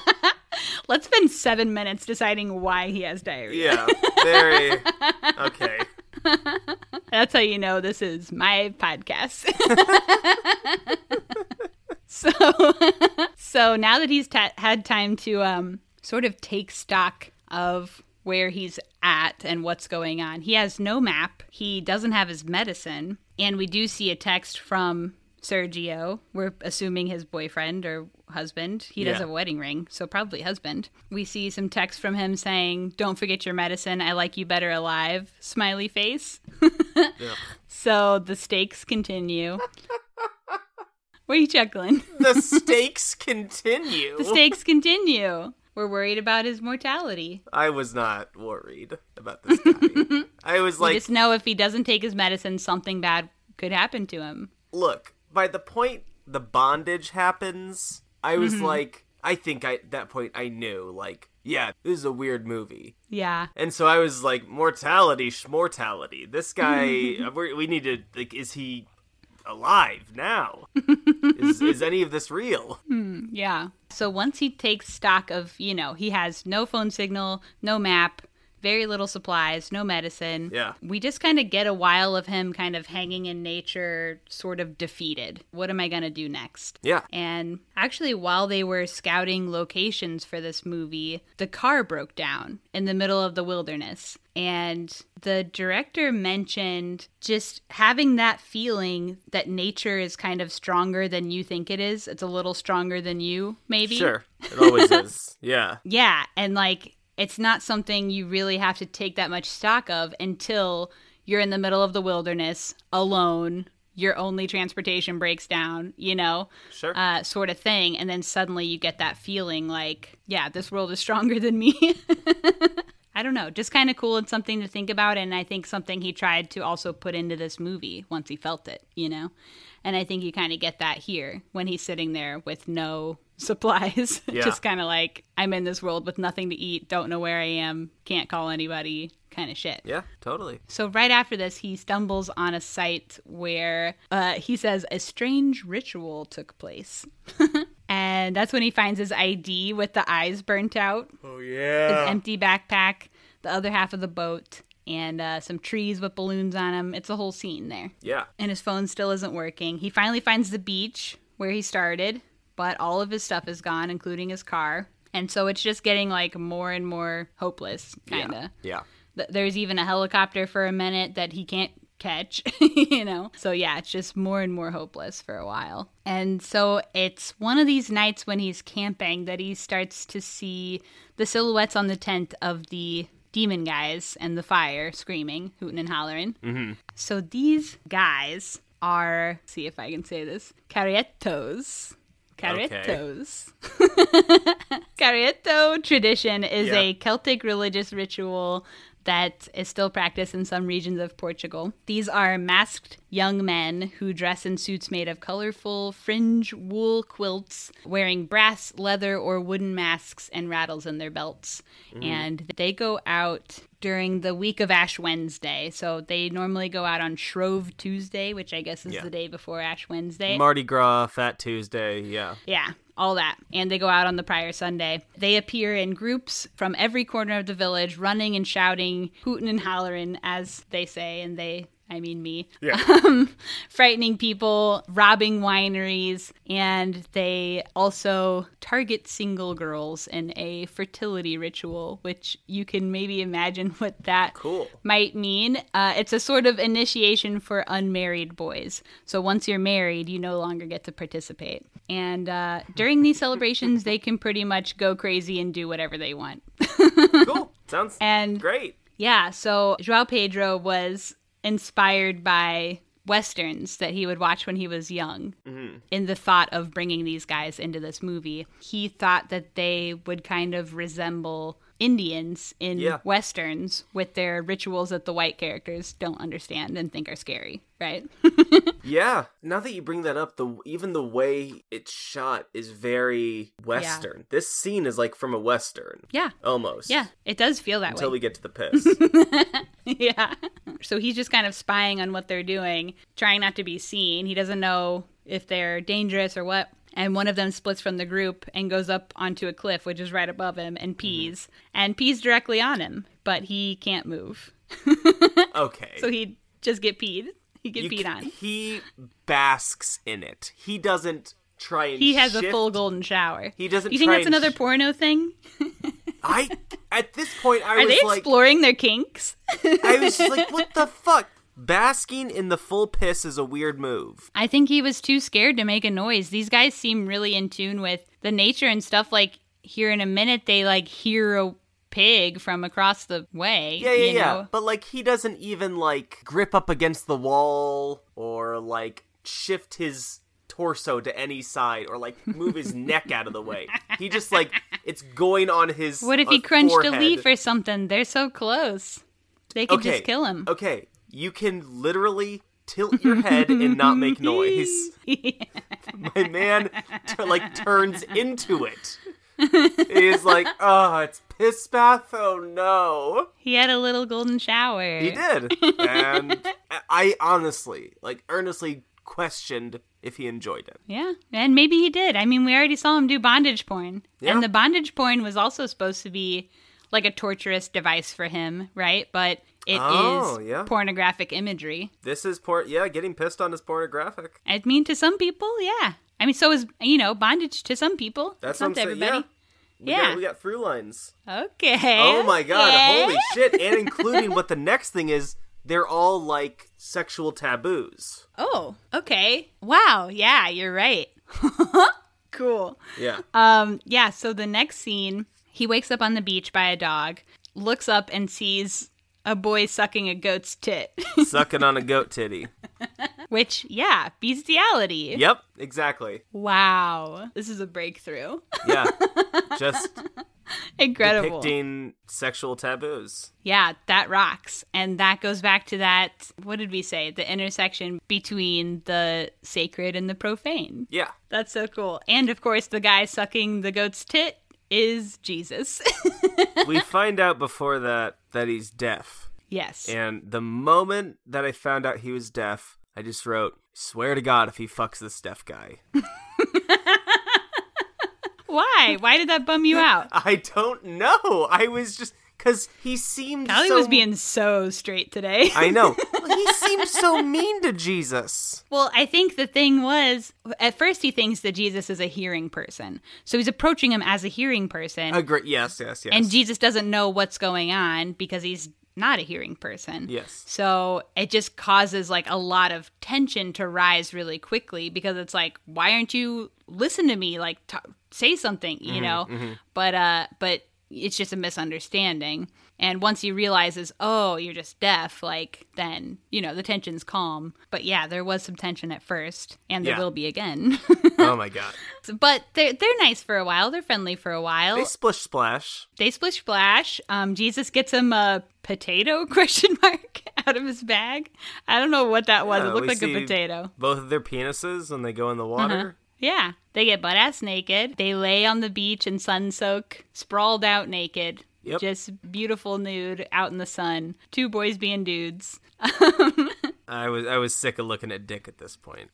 Let's spend seven minutes deciding why he has diarrhea. Yeah, very okay. That's how you know this is my podcast. So, so now that he's ta had time to um, sort of take stock of where he's at and what's going on, he has no map. He doesn't have his medicine, and we do see a text from Sergio. We're assuming his boyfriend or husband. He does have a wedding ring, so probably husband. We see some text from him saying, "Don't forget your medicine. I like you better alive." Smiley face. Ugh. So the stakes continue. What are you chuckling? the stakes continue. The stakes continue. We're worried about his mortality. I was not worried about this guy. I was like, just know if he doesn't take his medicine, something bad could happen to him. look, by the point the bondage happens, I was Mm-hmm. like, I think I, at that point I knew, like, yeah, this is a weird movie. Yeah. And so I was like, mortality, mortality. This guy, uh, we we need to, like, is he alive now? is, is any of this real? Hmm, yeah. So once he takes stock of, you know, he has no phone signal, no map, very little supplies, no medicine. Yeah. We just kind of get a while of him kind of hanging in nature, sort of defeated. What am I going to do next? Yeah. And actually, while they were scouting locations for this movie, the car broke down in the middle of the wilderness. And the director mentioned just having that feeling that nature is kind of stronger than you think it is. It's a little stronger than you, maybe. Sure. It always is. Yeah. Yeah. And like, it's not something you really have to take that much stock of until you're in the middle of the wilderness alone. Your only transportation breaks down, you know? Sure. uh, sort of thing, and then suddenly you get that feeling like, yeah, this world is stronger than me. I don't know, just kind of cool and something to think about, and I think something he tried to also put into this movie once he felt it, you know. And I think you kind of get that here when he's sitting there with no supplies, Yeah. just kind of like I'm in this world with nothing to eat, don't know where I am, can't call anybody, kind of shit. yeah, totally. So right after this, he stumbles on a site where uh, he says a strange ritual took place. and that's when he finds his ID with the eyes burnt out, Oh, his yeah. empty backpack, the other half of the boat, and uh, some trees with balloons on them. It's a whole scene there. yeah. And his phone still isn't working. He finally finds the beach where he started, but all of his stuff is gone, including his car. And so it's just getting like more and more hopeless, kind of. Yeah. Th- there's even a helicopter for a minute that he can't catch, you know? So, yeah, it's just more and more hopeless for a while. And so it's one of these nights when he's camping that he starts to see the silhouettes on the tent of the demon guys and the fire screaming, hooting and hollering. Mm-hmm. So, these guys are, see if I can say this, caretos. Caretos. Careto tradition is Yeah. a Celtic religious ritual that is still practiced in some regions of Portugal. These are masked young men who dress in suits made of colorful fringe wool quilts, wearing brass, leather, or wooden masks and rattles in their belts. Mm-hmm. And they go out during the week of Ash Wednesday. So they normally go out on Shrove Tuesday, which I guess is Yeah. the day before Ash Wednesday. Mardi Gras, Fat Tuesday. Yeah. Yeah, all that. And they go out on the prior Sunday. They appear in groups from every corner of the village, running and shouting, hooting and hollering, as they say, and they. I mean, me. Yeah. Um, frightening people, robbing wineries, and they also target single girls in a fertility ritual, which you can maybe imagine what that Cool. might mean. Uh, it's a sort of initiation for unmarried boys. So once you're married, you no longer get to participate. And uh, during these celebrations, they can pretty much go crazy and do whatever they want. Cool. Sounds And great. yeah, so Joao Pedro was inspired by westerns that he would watch when he was young mm-hmm. in the thought of bringing these guys into this movie. He thought that they would kind of resemble indians in Yeah. westerns with their rituals that the white characters don't understand and think are scary right Yeah. Now that you bring that up, the even the way it's shot is very western. This scene is like from a western, yeah almost. yeah it does feel that Until way Until we get to the piss. yeah. So he's just kind of spying on what they're doing, trying not to be seen. He doesn't know if they're dangerous or what. And one of them splits from the group and goes up onto a cliff, which is right above him, and mm-hmm. pees. And pees directly on him, but he can't move. okay. So he just get peed. He get You peed on. He basks in it. He doesn't try and He has a full golden shower. He doesn't You think that's another sh- porno thing? I at this point I. Are was they like exploring their kinks? I was just like what the fuck? Basking in the full piss is a weird move. I think he was too scared to make a noise. These guys seem really in tune with the nature and stuff. Like here in a minute, they like hear a pig from across the way. Yeah, yeah, yeah. know? But like he doesn't even like grip up against the wall or like shift his torso to any side or like move his neck out of the way. He just like it's going on his What if he uh, crunched forehead. a leaf or something? They're so close. They could okay. just kill him. Okay, you can literally tilt your head and not make noise. My man t- like turns into it. He's like, oh, it's piss bath. Oh no. he had a little golden shower. He did, and I honestly, like, earnestly questioned if he enjoyed it. Yeah, and maybe he did. I mean, we already saw him do bondage porn, Yeah. and the bondage porn was also supposed to be like a torturous device for him, right? But it is Oh, yeah. pornographic imagery. This is por yeah, getting pissed on is pornographic. I mean, to some people, yeah. I mean, so is you know bondage to some people. That's not what to I'm saying. everybody. Yeah. We Yeah. got, we got through lines. Okay. Oh my god, okay. holy shit. And including what the next thing is, they're all like sexual taboos. Oh, okay. Wow. Yeah, you're right. cool. Yeah. Um, yeah, so the next scene, he wakes up on the beach by a dog, looks up and sees a boy sucking a goat's tit. Sucking on a goat titty. Which, yeah, bestiality. Yep, exactly. Wow. This is a breakthrough. Yeah. Just Incredible. depicting sexual taboos. Yeah, that rocks. And that goes back to that, what did we say? The intersection between the sacred and the profane. Yeah. That's so cool. And of course, the guy sucking the goat's tit is Jesus. We find out before that that he's deaf. yes. And the moment that I found out he was deaf, I just wrote, swear to God if he fucks this deaf guy. Why? Why did that bum you out? I don't know. I was just because he seemed Callie so was being so straight today. I know. he seemed so mean to Jesus. well, I think the thing was, at first he thinks that Jesus is a hearing person. So he's approaching him as a hearing person. Agree. Yes, yes, yes. And Jesus doesn't know what's going on because he's not a hearing person. Yes. So it just causes like a lot of tension to rise really quickly because it's like, why aren't you listen to me? Like, t- say something, you know? But uh, but it's just a misunderstanding. And once he realizes, oh, you're just deaf, like then you know the tension's calm. But yeah, there was some tension at first, and there Yeah. will be again. oh my God. but they're they're nice for a while. They're friendly for a while. They splish splash. They splish splash. Um, Jesus gets him a potato question mark out of his bag. I don't know what that was. Yeah, it looked like a potato. Both of their penises when they go in the water. Yeah, they get butt ass naked. They lay on the beach and sun soak, sprawled out naked. Yep. Just beautiful nude out in the sun. Two boys being dudes. I was I was sick of looking at Dick at this point.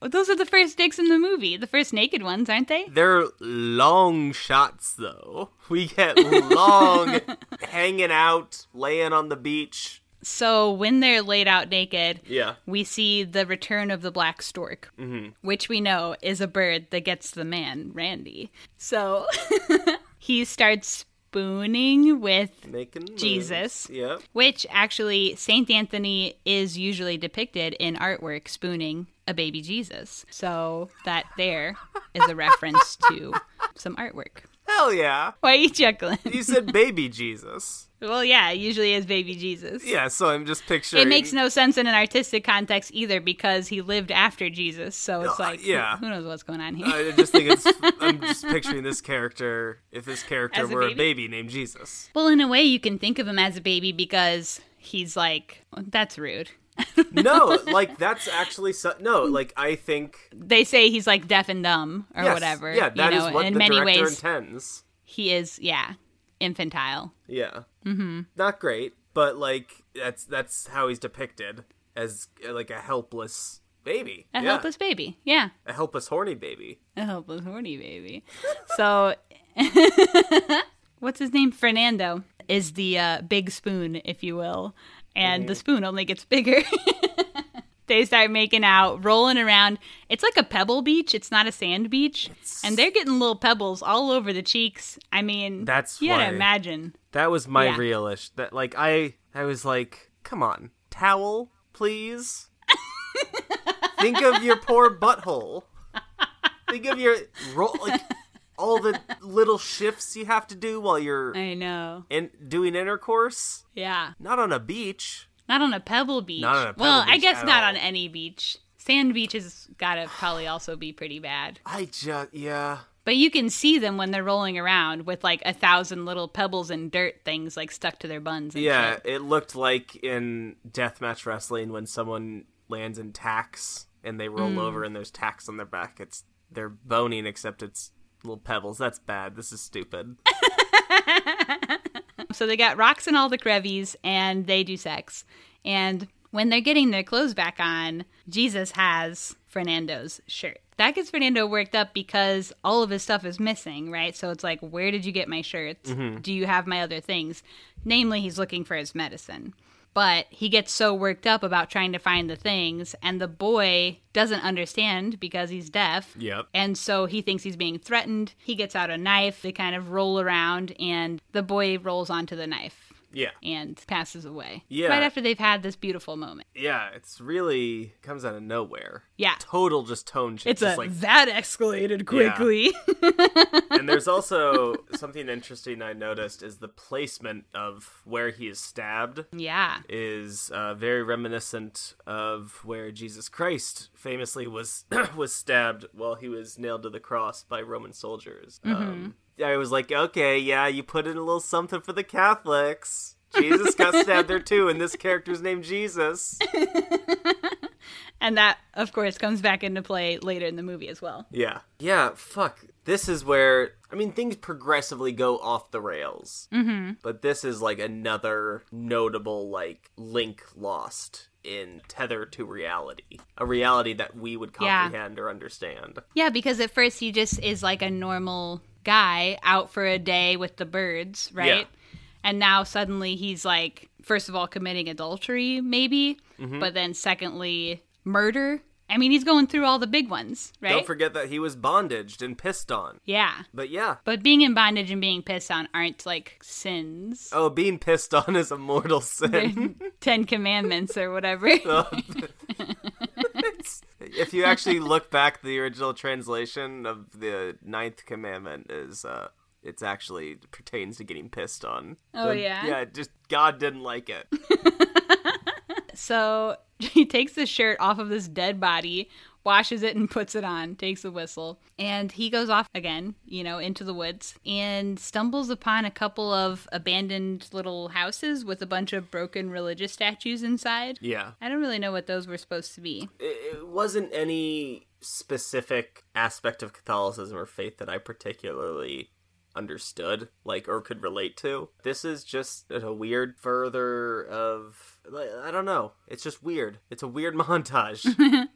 Well, those are the first dicks in the movie. The first naked ones, aren't they? They're long shots though. We get long hanging out, laying on the beach. So when they're laid out naked, Yeah. we see the return of the black stork, mm-hmm. which we know is a bird that gets the man, Randy. So he starts spooning with Making. Jesus. Yep. which actually Saint Anthony is usually depicted in artwork spooning a baby Jesus. So that there is a reference to some artwork. Hell yeah. Why are you chuckling? You said baby Jesus. well, yeah, it usually is baby Jesus. Yeah, so I'm just picturing It makes no sense in an artistic context either because he lived after Jesus. So it's Uh, like, who- yeah. who, knows what's going on here? I just think it's I'm just picturing this character if this character a were a baby? baby named Jesus. well, in a way, you can think of him as a baby because he's like, that's rude. No, like that's actually so, no, like I think They say he's like deaf and dumb or yes, whatever. Yeah, that you is know, what in the many ways, intends. he is, yeah, infantile. Yeah. Mm-hmm. Not great, but like that's that's how he's depicted as like a helpless baby. A yeah. helpless baby. Yeah. a helpless horny baby. A helpless horny baby. so, what's his name? Fernando is the uh, big spoon, if you will. And the mm-hmm. spoon only gets bigger. They start making out, rolling around. It's like a pebble beach. It's not a sand beach. And they're getting little pebbles all over the cheeks. I mean, That's you gotta imagine. That was my Yeah. realish. That like I I was like, come on, towel, please. Think of your poor butthole. Think of your roll like all the little shifts you have to do while you're I know. in doing intercourse. Yeah. Not on a beach. Not on a pebble beach. Not on a well, pebble I guess not all. on any beach. Sand beaches gotta probably also be pretty bad. I just yeah. But you can see them when they're rolling around with like a thousand little pebbles and dirt things like stuck to their buns. And Yeah, shit. it looked like in deathmatch wrestling when someone lands in tacks and they Mm. roll over and there's tacks on their back. It's they're boning except it's little pebbles. That's bad. This is stupid. So they got rocks in all the crevies and they do sex. And when they're getting their clothes back on, Jesus has Fernando's shirt. That gets Fernando worked up because all of his stuff is missing, right? So it's like, where did you get my shirts? Mm-hmm. Do you have my other things? Namely, he's looking for his medicine. But he gets so worked up about trying to find the things, and the boy doesn't understand because he's deaf. Yep. And so he thinks he's being threatened. He gets out a knife. They kind of roll around, and the boy rolls onto the knife Yeah. and passes away. Yeah. Right after they've had this beautiful moment. Yeah, it's really comes out of nowhere. Yeah. Total just tone shift. It's just a like that escalated quickly. and there's also something interesting I noticed is the placement of where he is stabbed yeah. is uh, very reminiscent of where Jesus Christ famously was was stabbed while he was nailed to the cross by Roman soldiers. Um, I was like, okay, yeah, you put in a little something for the Catholics. Jesus got stabbed there too, and this character's named Jesus. And that, of course, comes back into play later in the movie as well. Yeah. Yeah, fuck. This is where, I mean, things progressively go off the rails. Mm-hmm. But this is like another notable, like, link lost in tether to reality. A reality that we would Yeah. comprehend or understand. Yeah, because at first he just is like a normal guy out for a day with the birds, right? And now suddenly he's like, first of all, committing adultery, maybe, Mm-hmm. but then secondly, murder. I mean, he's going through all the big ones, right? Don't forget that he was bondaged and pissed on. yeah. But yeah. But being in bondage and being pissed on aren't like sins. Oh, being pissed on is a mortal sin. Ten Commandments or whatever. If you actually look back, the original translation of the ninth commandment is uh it's actually pertains to getting pissed on. Oh, The- yeah? Yeah, just God didn't like it. So he takes the shirt off of this dead body, washes it, and puts it on, takes a whistle, and he goes off again, you know, into the woods and stumbles upon a couple of abandoned little houses with a bunch of broken religious statues inside. Yeah. I don't really know what those were supposed to be. It, wasn't any specific aspect of Catholicism or faith that I particularly understood like or could relate to this is just a weird further of i don't know it's just weird it's a weird montage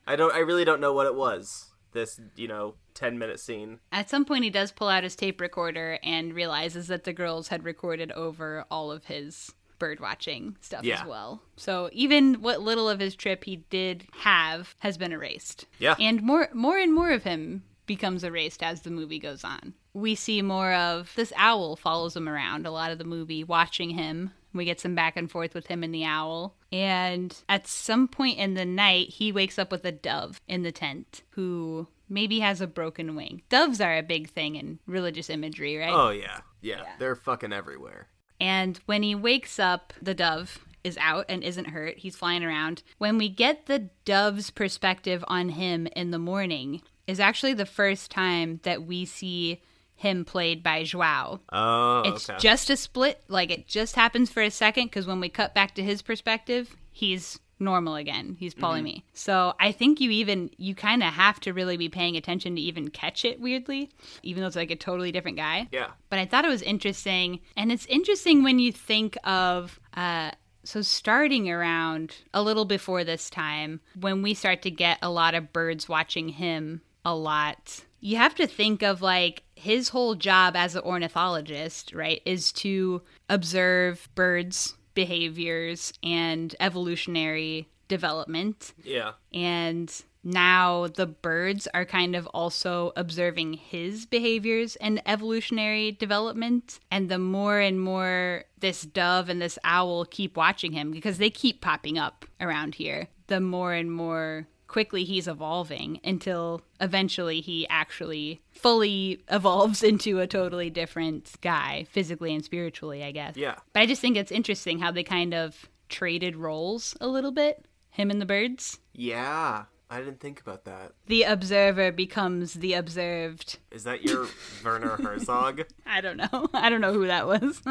i don't i really don't know what it was this you know 10 minute scene At some point, he does pull out his tape recorder and realizes that the girls had recorded over all of his bird watching stuff Yeah. as well. So even what little of his trip he did have has been erased. Yeah. And more more and more of him becomes erased as the movie goes on. We see more of this owl follows him around a lot of the movie watching him. We get some back and forth with him and the owl. And at some point in the night, he wakes up with a dove in the tent who maybe has a broken wing. Doves are a big thing in religious imagery, right? oh yeah yeah, they're fucking everywhere And when he wakes up, the dove is out and isn't hurt. He's flying around. When we get the dove's perspective on him in the morning, is actually the first time that we see him played by Joao. oh It's okay just a split, like it just happens for a second because when we cut back to his perspective, he's normal again. He's Mm-hmm. pulling me. So I think you even you kind of have to really be paying attention to even catch it weirdly, even though it's like a totally different guy. yeah But I thought it was interesting, and it's interesting when you think of uh, so starting around a little before this time when we start to get a lot of birds watching him a lot. You have to think of like his whole job as an ornithologist, right, is to observe birds' behaviors and evolutionary development. Yeah. And now the birds are kind of also observing his behaviors and evolutionary development. And the more and more this dove and this owl keep watching him, because they keep popping up around here, the more and more quickly he's evolving until eventually he actually fully evolves into a totally different guy, physically and spiritually, I guess. Yeah. But I just think it's interesting how they kind of traded roles a little bit, him and the birds. Yeah. I didn't think about that. The observer becomes the observed. Is that your Werner Herzog? I don't know. I don't know who that was.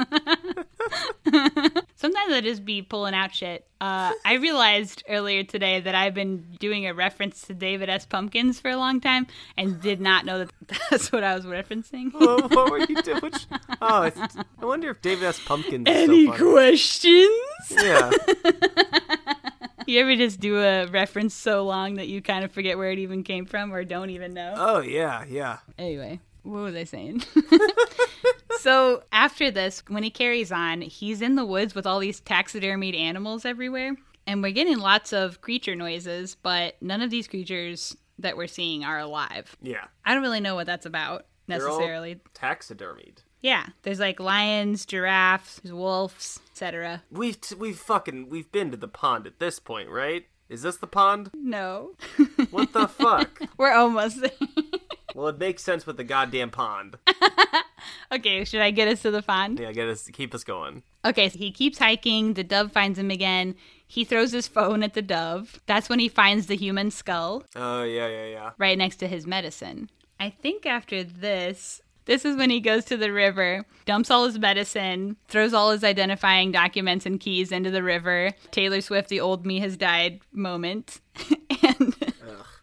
Sometimes I just be pulling out shit. Uh, I realized earlier today that I've been doing a reference to David S. Pumpkins for a long time and did not know that that's what I was referencing. what, what were you doing? Which, oh, I wonder if David S. Pumpkins is Any so funny. questions? Yeah. You ever just do a reference so long that you kind of forget where it even came from or don't even know? Oh, yeah, yeah. Anyway, what was I saying? so after this, when he carries on, he's in the woods with all these taxidermied animals everywhere. And we're getting lots of creature noises, but none of these creatures that we're seeing are alive. Yeah. I don't really know what that's about necessarily. taxidermied. Yeah, there's like lions, giraffes, wolves, etc. We've t- we've fucking we've been to the pond at this point, right? Is this the pond? No. What the fuck? we're almost there. Well, it makes sense with the goddamn pond. okay, should I get us to the pond? Yeah, get us keep us going. Okay, so he keeps hiking. The dove finds him again. He throws his phone at the dove. That's when he finds the human skull Oh yeah, yeah, yeah. right next to his medicine. I think after this, this is when he goes to the river, dumps all his medicine, throws all his identifying documents and keys into the river. Taylor Swift, the old me has died moment. and,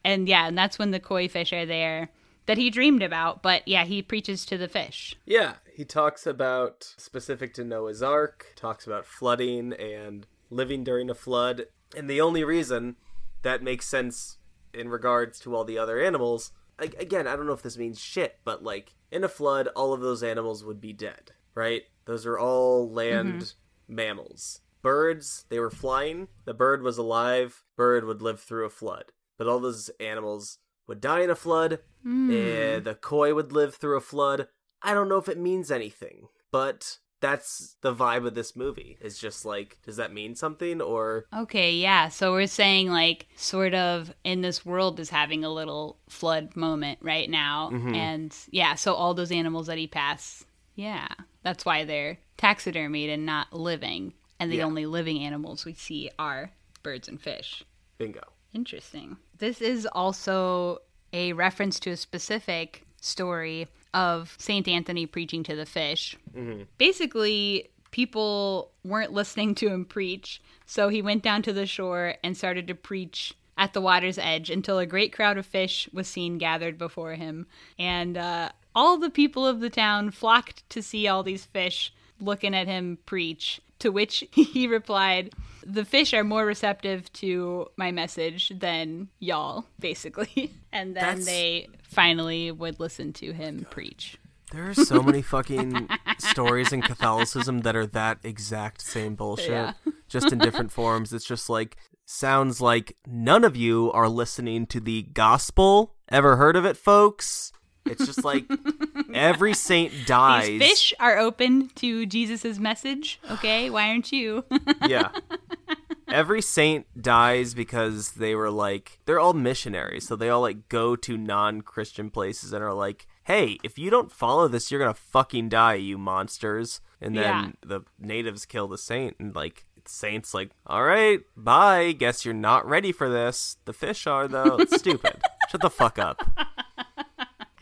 and yeah, and that's when the koi fish are there that he dreamed about. But yeah, he preaches to the fish. Yeah, he talks about specific to Noah's Ark, talks about flooding and living during a flood. And the only reason that makes sense in regards to all the other animals, again, I don't know if this means shit, but like in a flood, all of those animals would be dead, right? Those are all land mm-hmm. mammals. Birds, they were flying. The bird was alive. Bird would live through a flood. But all those animals would die in a flood. And the koi would live through a flood. I don't know if it means anything, but that's the vibe of this movie. It's just like, does that mean something? Or Okay, yeah. So we're saying like sort of in this world is having a little flood moment right now. Mm-hmm. And yeah, so all those animals that he passed, yeah. That's why they're taxidermied and not living. And the Yeah. only living animals we see are birds and fish. bingo. Interesting. This is also a reference to a specific story of St. Anthony preaching to the fish. Basically, people weren't listening to him preach, so he went down to the shore and started to preach at the water's edge until a great crowd of fish was seen gathered before him. And uh, all the people of the town flocked to see all these fish looking at him preach. To which he replied, The fish are more receptive to my message than y'all, basically. And then That's- they finally would listen to him preach. There are so many fucking stories in Catholicism that are that exact same bullshit, Yeah. just in different forms. It's just like, sounds like none of you are listening to the gospel. Ever heard of it, folks? It's just like every saint dies. These fish are open to Jesus' message, okay? Why aren't you? yeah. Every saint dies because they were like they're all missionaries, so they all like go to non-Christian places and are like, "Hey, if you don't follow this, you're gonna fucking die, you monsters." And then Yeah. the natives kill the saint, and like saints like, "All right, bye. Guess you're not ready for this. The fish are though. It's stupid. Shut the fuck up."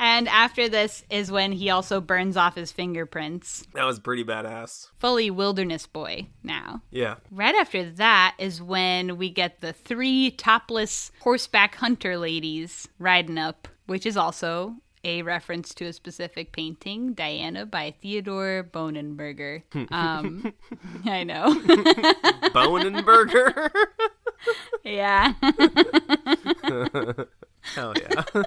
And after this is when he also burns off his fingerprints. That was pretty badass. Fully wilderness boy now. Yeah. Right after that is when we get the three topless horseback hunter ladies riding up, which is also a reference to a specific painting, Diana by Theodore Bonenberger. Um, I know. Bonenberger. yeah. Hell yeah.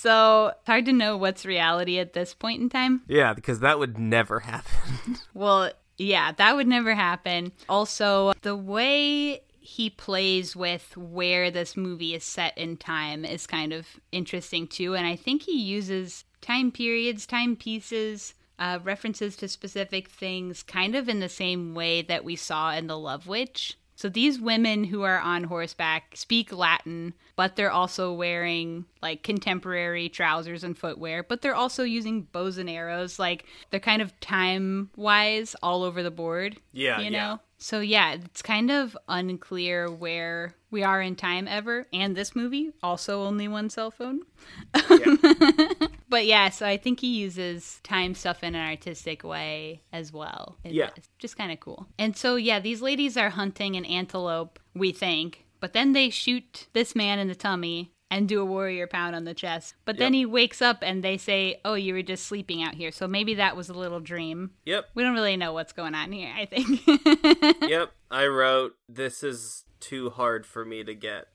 So hard to know what's reality at this point in time. yeah, because that would never happen. Well, yeah, that would never happen. Also, the way he plays with where this movie is set in time is kind of interesting too. And I think he uses time periods, time pieces, uh, references to specific things, kind of in the same way that we saw in The Love Witch. So these women who are on horseback speak Latin, but they're also wearing like contemporary trousers and footwear, but they're also using bows and arrows. Like they're kind of time wise all over the board. Yeah, You know? yeah. So yeah, it's kind of unclear where we are in time ever. And this movie, also only one cell phone. But yeah, so I think he uses time stuff in an artistic way as well. in Yeah. this. Just kind of cool. And so, yeah, these ladies are hunting an antelope, we think, but then they shoot this man in the tummy and do a warrior pound on the chest. But then he wakes up and they say, Oh, you were just sleeping out here. So maybe that was a little dream. Yep. We don't really know what's going on here, I think. yep. I wrote this is too hard for me to get.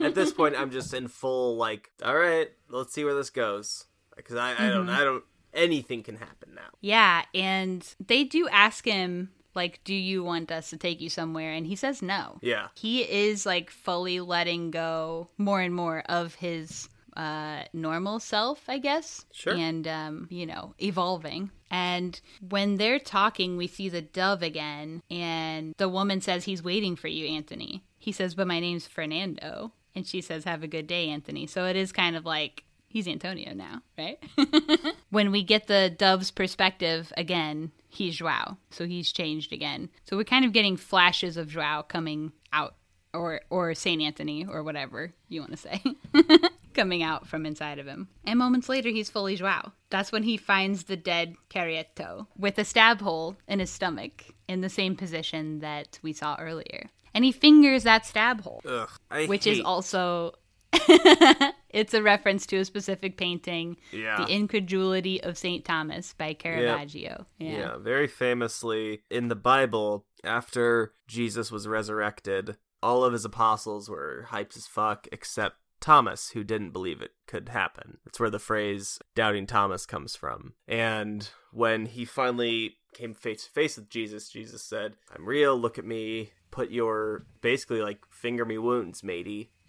At this point, I'm just in full like, all right, let's see where this goes. Because I, I don't, I don't. Anything can happen now. yeah, and they do ask him, like, do you want us to take you somewhere? And he says no. Yeah. he is like fully letting go more and more of his uh normal self i guess Sure. and um you know evolving and when they're talking we see the dove again and the woman says he's waiting for you anthony he says but my name's fernando and she says have a good day anthony so it is kind of like he's antonio now right when we get the dove's perspective again, he's Joao. So he's changed again. So we're kind of getting flashes of Joao coming out, or or Saint Anthony, or whatever you want to say, coming out from inside of him. And moments later, he's fully Joao. That's when he finds the dead Careto with a stab hole in his stomach in the same position that we saw earlier. And he fingers that stab hole Ugh. Which is also it's a reference to a specific painting Yeah. the incredulity of saint thomas by caravaggio yeah. Yeah, very famously in the Bible, after Jesus was resurrected, all of his apostles were hyped as fuck except Thomas, who didn't believe it could happen. That's where the phrase doubting Thomas comes from. And when he finally came face to face with Jesus, Jesus said, I'm real, look at me, put your basically like finger me wounds, matey.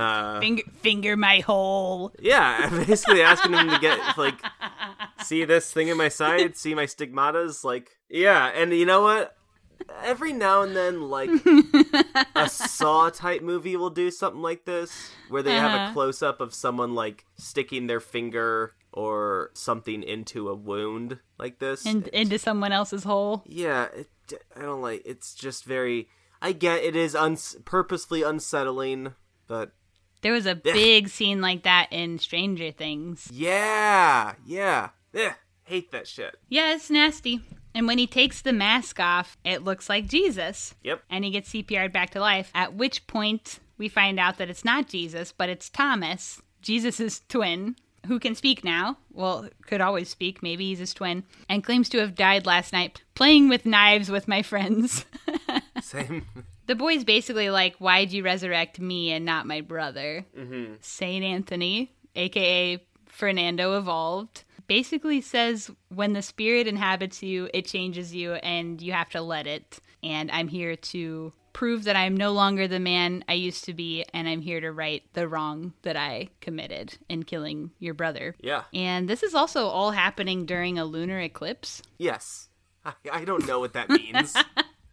uh, finger, finger my hole yeah, I'm basically asking him to get like see this thing in my side, see my stigmatas, like yeah, and you know what? Every now and then, like a Saw type movie will do something like this, where they have a Uh-huh. close up of someone like sticking their finger or something into a wound like this. and into someone else's hole yeah, it, I don't like. It's just very. I get it is uns- purposely unsettling, but there was a big scene like that in stranger things yeah, yeah, yeah. Hate that shit. yeah it's nasty and when he takes the mask off it looks like jesus Yep. and he gets CPR'd back to life. At which point we find out that it's not Jesus, but it's Thomas, Jesus' twin, who can speak now. Well, could always speak. Maybe he's his twin, and claims to have died last night playing with knives with my friends. Same. The boy's basically like, Why'd you resurrect me and not my brother? Mm-hmm. Saint Anthony, aka Fernando Evolved. Basically says when the spirit inhabits you, it changes you and you have to let it. And I'm here to prove that I'm no longer the man I used to be, and I'm here to right the wrong that I committed in killing your brother. Yeah. And this is also all happening during a lunar eclipse. Yes. I, I don't know what that means.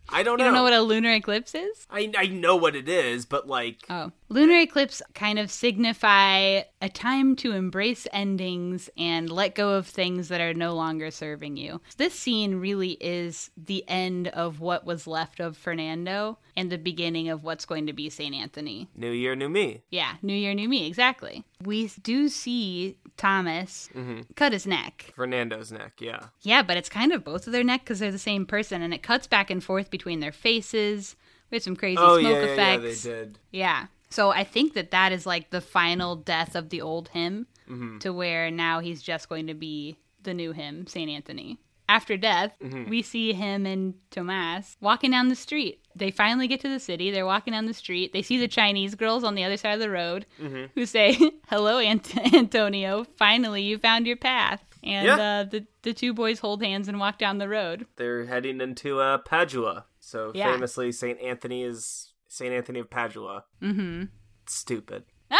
I don't know. You don't know what a lunar eclipse is? I I know what it is, but like Oh. Lunar eclipse kind of signify a time to embrace endings and let go of things that are no longer serving you. This scene really is the end of what was left of Fernando and the beginning of what's going to be St. Anthony. New Year, New Me. Yeah, New Year, New Me, exactly. We do see Thomas mm-hmm. cut his neck. Fernando's neck. Yeah. Yeah, but it's kind of both of their neck because they're the same person and it cuts back and forth between their faces We with some crazy Oh smoke yeah, yeah, yeah, they did. Yeah. So I think that that is like the final death of the old him Mm-hmm. to where now he's just going to be the new him, St. Anthony. After death, Mm-hmm. we see him and Tomas walking down the street. They finally get to the city. They're walking down the street. They see the Chinese girls on the other side of the road Mm-hmm. who say, Hello, Ant- Antonio. Finally, you found your path. And Yeah. uh, the, the two boys hold hands and walk down the road. They're heading into uh, Padua. So Yeah. famously, Saint Anthony is Saint Anthony of Padua. Mm-hmm. Stupid.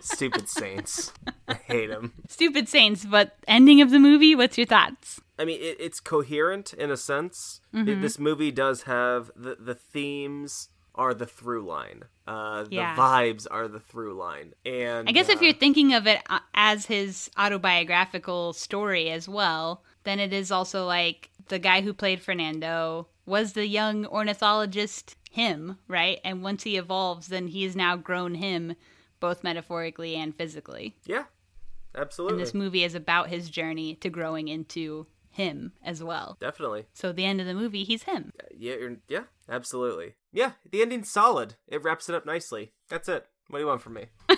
Stupid saints. I hate them. Stupid Saints, but ending of the movie, what's your thoughts? I mean, it, it's coherent in a sense. It- this movie does have the the themes are the through line. Uh, the Yeah. vibes are the through line, and I guess if uh, you're thinking of it uh, as his autobiographical story as well, then it is also like the guy who played Fernando was the young ornithologist him, right? And once he evolves, then he has now grown him both metaphorically and physically. yeah, absolutely, And this movie is about his journey to growing into him as well. definitely. So at the end of the movie, he's him. Yeah, you're, yeah, absolutely. Yeah, the ending's solid. It wraps it up nicely. That's it. What do you want from me?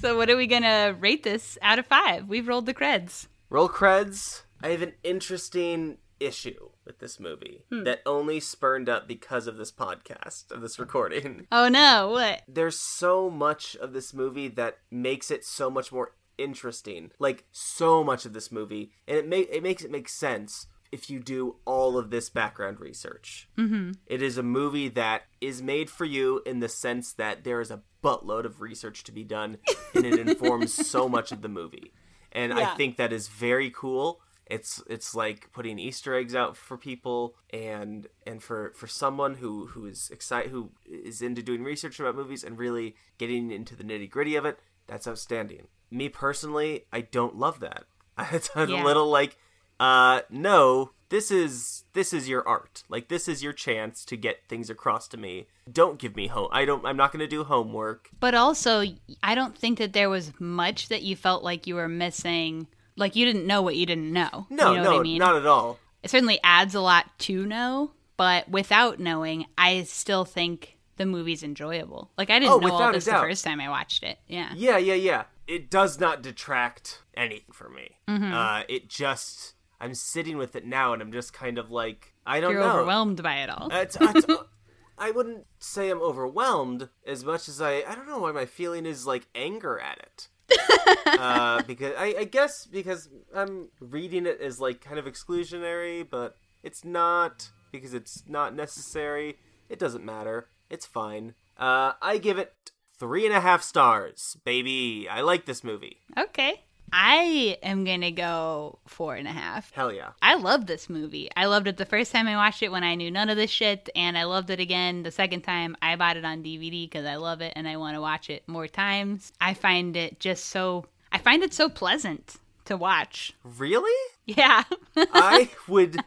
So what are we gonna rate this out of five? We've rolled the creds. Roll creds. I have an interesting issue with this movie that only spurned up because of this podcast, of this recording. Oh no, what? There's so much of this movie that makes it so much more interesting. Like so much of this movie, and it ma- it makes it make sense if you do all of this background research. Mm-hmm. is a movie that is made for you in the sense that there is a buttload of research to be done, and it informs so much of the movie. And I think that is very cool. It's it's like putting Easter eggs out for people, and and for for someone who who is excited, who is into doing research about movies and really getting into the nitty gritty of it. That's outstanding. Me personally, I don't love that. It's a Yeah. little like, uh, no, this is this is your art. Like this is your chance to get things across to me. Don't give me home. I don't. I'm not going to do homework. But also, I don't think that there was much that you felt like you were missing. Like you didn't know what you didn't know. No, you know no, what I mean? not at all. It certainly adds a lot to know, but without knowing, I still think the movie's enjoyable. Like I didn't Oh, know all this the first time I watched it. Yeah. Yeah, yeah, yeah. It does not detract anything from me. Mm-hmm. Uh, it just I'm sitting with it now, and I'm just kind of like I don't You're know. overwhelmed by it all. It's, it's, I wouldn't say I'm overwhelmed as much as I I don't know why my feeling is like anger at it. uh, because I, I guess because I'm reading it as like kind of exclusionary, but it's not because it's not necessary. It doesn't matter. It's fine. Uh, I give it three and a half stars, baby. I like this movie. okay. I am gonna go four and a half. Hell yeah. I love this movie. I loved it the first time I watched it when I knew none of this shit, and I loved it again the second time I bought it on DVD because I love it and I want to watch it more times. I find it just so. I find it so pleasant to watch. Really? Yeah, I would.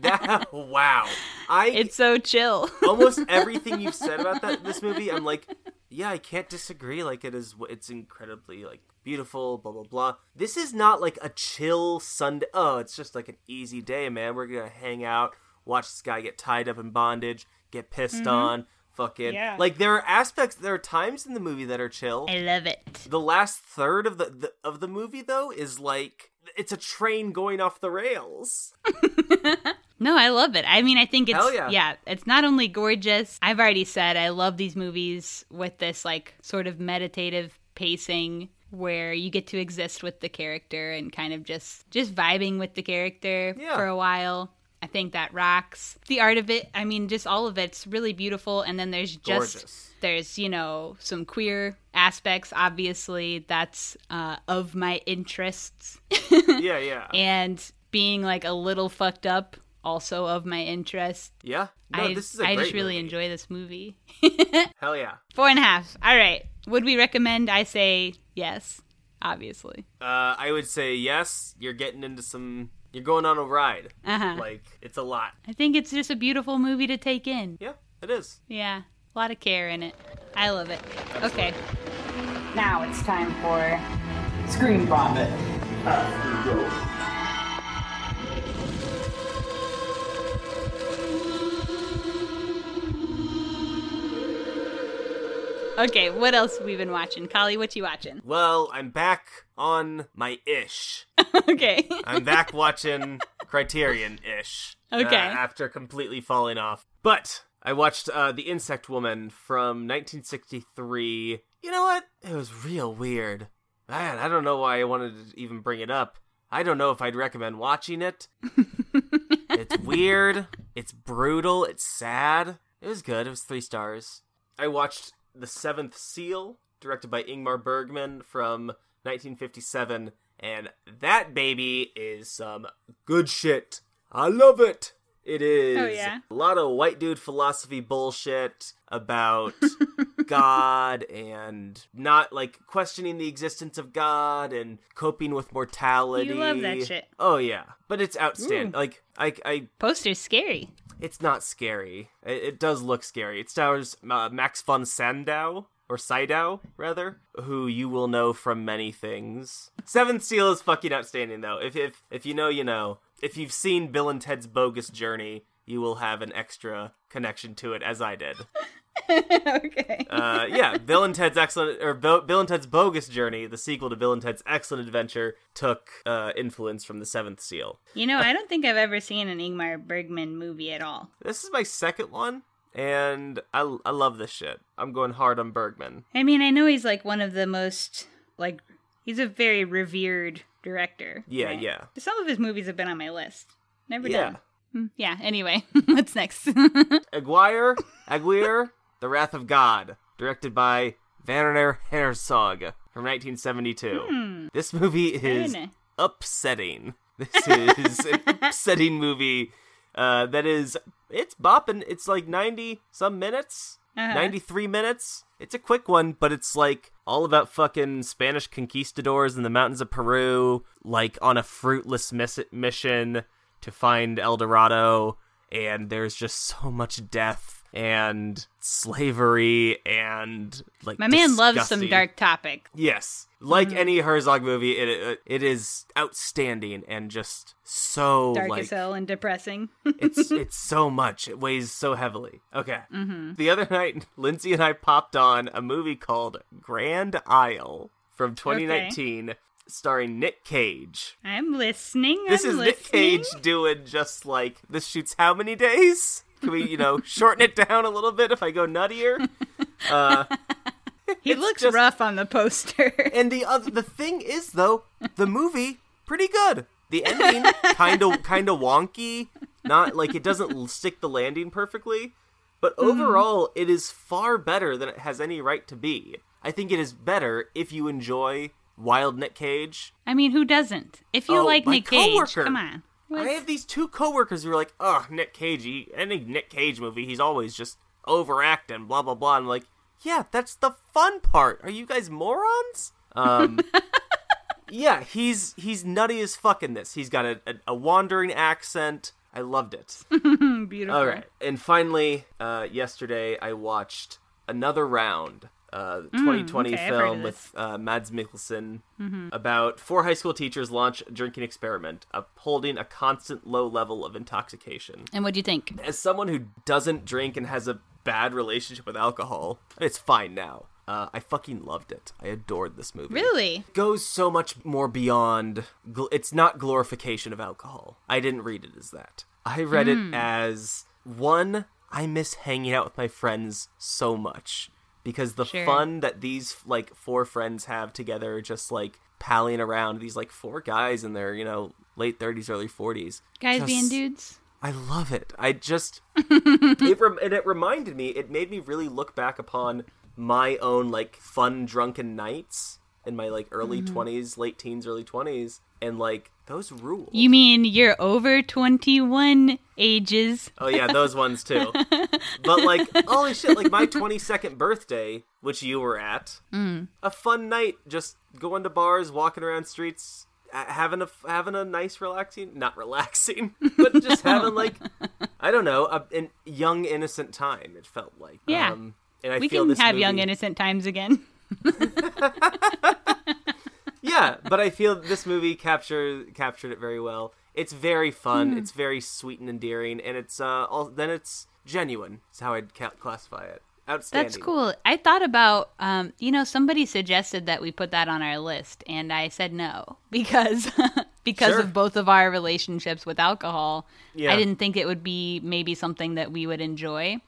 That wow. I it's so chill. almost everything you've said about that this movie, I'm like, yeah, I can't disagree. Like it is, it's incredibly like beautiful. Blah blah blah. This is not like a chill Sunday. Oh, it's just like an easy day, man. We're gonna hang out, watch this guy get tied up in bondage, get pissed mm-hmm. on. Fucking Yeah. like there are aspects, there are times in the movie that are chill. I love it. The last third of the, the of the movie though is like it's a train going off the rails. No, I love it. I mean, I think it's yeah. yeah, it's not only gorgeous. I've already said I love these movies with this like sort of meditative pacing where you get to exist with the character and kind of just just vibing with the character Yeah. for a while. I think that rocks. The art of it, I mean, just all of it's really beautiful and then there's just Gorgeous. there's, you know, some queer aspects obviously that's uh of my interests. yeah, yeah, and being like a little fucked up also of my interest. yeah. No, I, this is a I great just really movie. enjoy this movie. Hell yeah. Four and a half. All right. Would we recommend? I say yes, obviously. Uh, I would say yes. You're getting into some. You're going on a ride. Uh-huh. Like it's a lot. I think it's just a beautiful movie to take in. Yeah, it is. Yeah, a lot of care in it. I love it. Okay. Now it's time for Screen Vomit. Okay, what else we been watching? Collie, what you watching? Well, I'm back on my ish. okay. I'm back watching Criterion ish. Okay. after completely falling off, but I watched uh, The Insect Woman from 1963. You know what? It was real weird. Man, I don't know why I wanted to even bring it up. I don't know if I'd recommend watching it. it's weird. It's brutal. It's sad. It was good. It was three stars. I watched The Seventh Seal, directed by Ingmar Bergman from 1957, and that baby is some good shit. I love it. It is Oh, yeah? a lot of white dude philosophy bullshit about God and not like questioning the existence of God and coping with mortality. You love that shit. Oh yeah, but it's outstanding. Like I, I, Poster's scary. It's not scary. It, it does look scary. It stars uh, Max von Sydow or Sydow rather, who you will know from many things. Seventh Seal is fucking outstanding though. If if if you know, you know. If you've seen Bill and Ted's Bogus Journey, you will have an extra connection to it, as I did. okay. Uh, yeah, Bill and Ted's excellent or Bo- Bill and Ted's Bogus Journey, the sequel to Bill and Ted's Excellent Adventure, took uh, influence from the Seventh Seal. You know, I don't think I've ever seen an Ingmar Bergman movie at all. This is my second one, and I I love this shit. I'm going hard on Bergman. I mean, I know he's like one of the most like he's a very revered director. Yeah, right? yeah. Some of his movies have been on my list. Never Yeah. done. Hmm, Yeah. Anyway, what's next? Aguirre, Aguirre, The Wrath of God, directed by Werner Herzog from 1972. This movie is upsetting. This is an upsetting movie uh, that is it's bopping. It's like 90 some minutes, Uh-huh. 93 minutes. It's a quick one, but it's like all about fucking Spanish conquistadors in the mountains of Peru, like on a fruitless miss- mission to find El Dorado, and there's just so much death and slavery and like My man loves some dark topic. Yes, like Mm-hmm. any Herzog movie, it, it it is outstanding and just so Dark like as hell and depressing. it's it's so much. It weighs so heavily. Okay. Mm-hmm. The other night, Lindsay and I popped on a movie called Grand Isle from 2019, starring Nick Cage. I'm listening. This I'm is listening. Nick Cage doing just like this shoots how many days? Can we, you know, shorten it down a little bit if I go nuttier? Uh, He looks just- rough on the poster. And the other, the thing is though, the movie pretty good. The ending kind of kind of wonky, not like it doesn't stick the landing perfectly, but overall it is far better than it has any right to be. I think it is better if you enjoy Wild Nick Cage. I mean, who doesn't? If you Oh, like Nick Cage, coworker. come on. I have these two coworkers who are like, "Oh, Nick Cage. He, any Nick Cage movie, he's always just overacting, blah blah blah." I'm like, "Yeah, that's the fun part. Are you guys morons?" Um, yeah, he's he's nutty as fuck in this. He's got a, a, a wandering accent. I loved it. Beautiful. All right, and finally, uh, yesterday I watched another round. Uh, 2020 Mm, okay, film with. Mm-hmm. uh, Mads Mikkelsen about four high school teachers launch a drinking experiment, upholding a constant low level of intoxication. And what do you think? As someone who doesn't drink and has a bad relationship with alcohol, it's fine now. Uh, I fucking loved it. I adored this movie Really? It goes so much more beyond gl- it's not glorification of alcohol i didn't read it as that i read Hmm. it as one i miss hanging out with my friends so much because the Sure. fun that these like four friends have together just like palling around these like four guys in their you know late 30s early 40s Guys just- being dudes? I love it. I just it rem- and it reminded me. It made me really look back upon my own like fun drunken nights in my like early Mm-hmm. 20s, late teens, early 20s, and like those rules. You mean you're over 21 ages? Oh yeah, those ones too. but like, holy shit! Like my 22nd birthday, which you were at, Mm. a fun night, just going to bars, walking around streets, having a having a nice, relaxing, not relaxing, but just having like, I don't know, a, an young, innocent time. It felt like. Yeah. Um, and I We feel can have movie, young innocent times again. Yeah, but I feel this movie captured captured it very well. It's very fun. Hmm. It's very sweet and endearing, and it's uh, all, then it's genuine. Is how I'd ca- classify it. Outstanding. That's cool. I thought about, um, you know, somebody suggested that we put that on our list, and I said no because because Sure. of both of our relationships with alcohol. Yeah. I didn't think it would be maybe something that we would enjoy.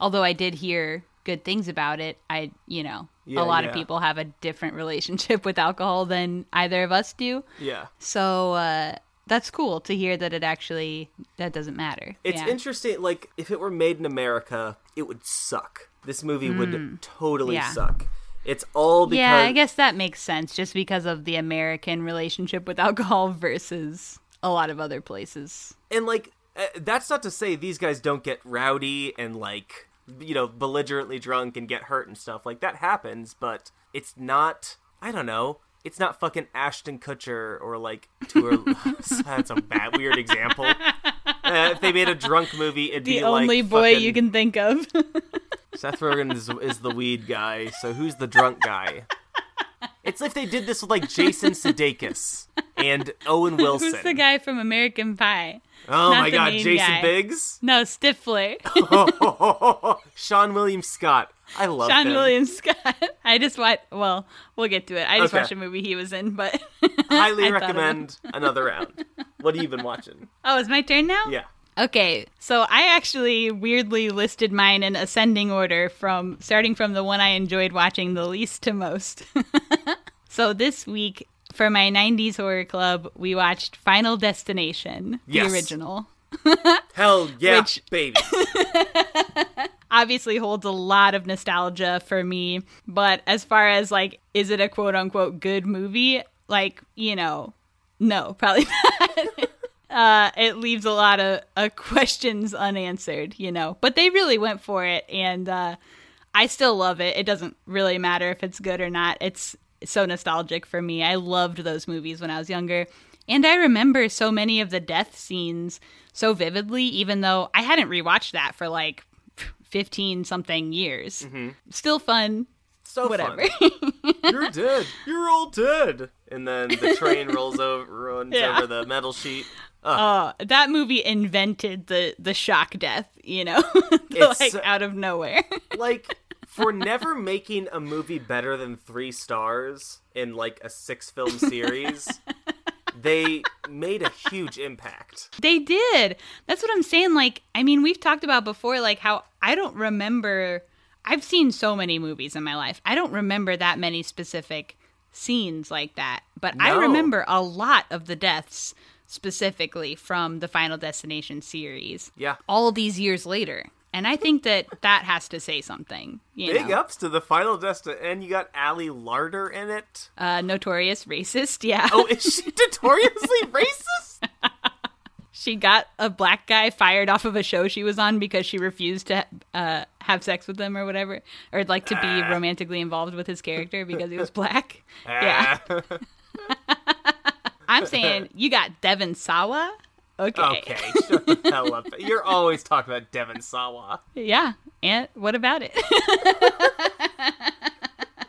Although I did hear good things about it. I, you know, Yeah, a lot yeah. of people have a different relationship with alcohol than either of us do. Yeah. So uh, that's cool to hear that it actually that doesn't matter. It's yeah. interesting. Like, if it were made in America, it would suck. This movie would totally Mm. Yeah. suck. It's all because Yeah, I guess that makes sense just because of the American relationship with alcohol versus a lot of other places. and like uh, that's not to say these guys don't get rowdy and like you know belligerently drunk and get hurt and stuff like that happens but it's not i don't know it's not fucking ashton kutcher or like tour that's a bad weird example uh, if they made a drunk movie it'd be The be only like boy fucking- you can think of. seth rogen is, is the weed guy so who's the drunk guy it's if they did this with like jason sudeikis and owen wilson Who's the guy from American Pie? Oh Not my god jason guy. biggs No, Stifler. Seann William Scott. I love Sean him. William Scott. I just watched. Well, we'll get to it. I just Okay. watched a movie he was in, but Highly I thought of him. recommend another round. What have you been watching? Oh, it's my turn now. Yeah. Okay, so I actually weirdly listed mine in ascending order from starting from the one I enjoyed watching the least to most. so this week for my 90s horror club, we watched Final Destination, Yes. the original. Hell yeah, Which- baby. Obviously holds a lot of nostalgia for me, but as far as like is it a quote unquote good movie? Like, you know, no, probably not. uh, it leaves a lot of uh, questions unanswered, you know. But they really went for it, and uh, I still love it. It doesn't really matter if it's good or not. It's so nostalgic for me. I loved those movies when I was younger. And I remember so many of the death scenes so vividly, even though I hadn't rewatched that for like 15 something years. Mm-hmm. Still fun. So Whatever. fun. You're dead. You're all dead. And then the train rolls over, runs Yeah. over the metal sheet. Oh, that movie invented the the shock death, you know, It's like so- out of nowhere. Like, for never making a movie better than three stars in like a six film series, they made a huge impact. They did. That's what I'm saying. Like, I mean, we've talked about before, like how I don't remember. I've seen so many movies in my life. I don't remember that many specific scenes like that, but I remember a lot of the deaths specifically from the Final Destination series. Yeah. All these years later. And I think that that has to say something. You Big know? ups to the final destin, and you got Ali Larter in it. Uh, notorious racist, yeah. Oh, is she notoriously racist? she got a black guy fired off of a show she was on because she refused to uh, have sex with him or whatever, or like to be romantically involved with his character because he was black. yeah, I'm saying you got Devon Sawa. Okay. okay, shut the hell up. You're always talking about Devon Sawa. Yeah, and what about it?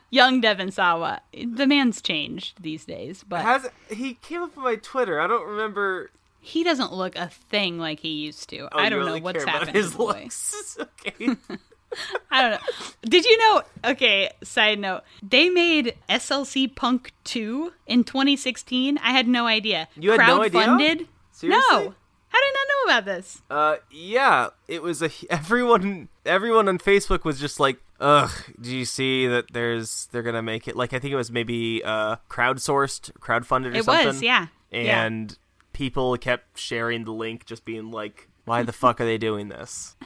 Young Devon Sawa. The man's changed these days, but Has he came up on my Twitter? I don't remember. he doesn't look a thing like he used to. Oh, I don't really know what's happened his looks. okay. I don't know. Did you know? Okay, side note. They made SLC Punk 2 in 2016. I had no idea. You had no idea? Seriously? No. How did I not know about this? Uh, yeah, it was a everyone. Everyone on Facebook was just like, "Ugh, do you see that? There's they're gonna make it like I think it was maybe uh crowdsourced, crowdfunded or It something." was, yeah. Yeah. And people kept sharing the link, just being like, "Why the fuck are they doing this?"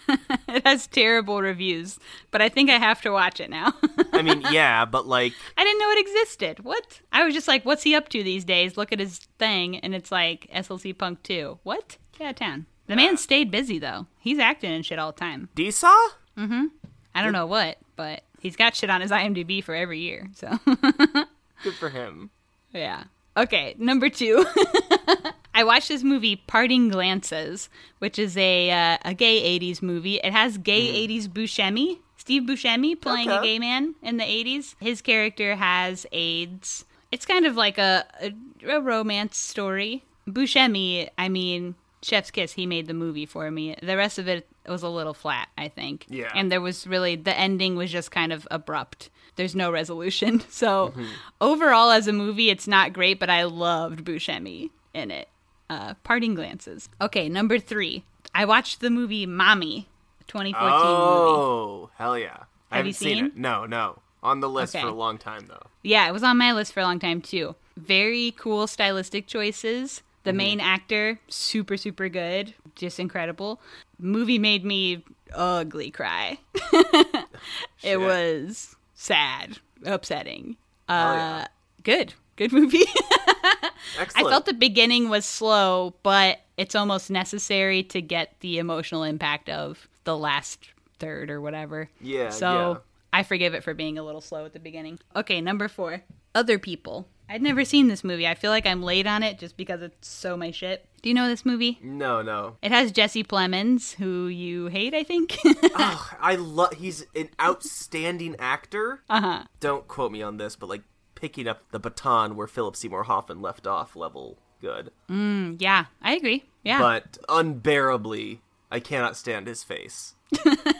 It has terrible reviews, but I think I have to watch it now. I mean, yeah, but like, I didn't know it existed. What? I was just like, what's he up to these days? Look at his thing, and it's like SLC Punk 2. What? Get out of town. The man stayed busy, though. He's acting and shit all the time. Disa? Mm-hmm. I don't know what, but he's got shit on his IMDb for every year, so. Good for him. Yeah. Okay, number two. I watched this movie, Parting Glances, which is a uh, a gay '80s movie. It has gay '80s Buscemi, Steve Buscemi playing a gay man in the '80s. His character has AIDS. It's kind of like a, a, a romance story. Buscemi, I mean, Chef's Kiss. He made the movie for me. The rest of it was a little flat, I think. Yeah. And there was really the ending was just kind of abrupt. There's no resolution. So overall, as a movie, it's not great, but I loved Buscemi in it. Uh, parting glances. Okay, number three. I watched the movie Mommy, 2014 movie. Oh, hell yeah! I Have haven't you seen seen? it. No, no. On the list Okay. for a long time though. Yeah, it was on my list for a long time too. Very cool stylistic choices. The main actor, super, super good. Just incredible. Movie made me ugly cry. it was sad, upsetting. Uh, yeah. Good. Good movie. I felt the beginning was slow, but it's almost necessary to get the emotional impact of the last third or whatever. Yeah, So yeah. I forgive it for being a little slow at the beginning. Okay, number four. Other people. I'd never seen this movie. I feel like I'm late on it just because it's so my shit. Do you know this movie? No, no. It has Jesse Plemons, who you hate, I think. Ugh, I love. He's an outstanding actor. uh huh. Don't quote me on this, but like picking up the baton where Philip Seymour Hoffman left off, level good. Mm, yeah, I agree. Yeah. But unbearably, I cannot stand his face.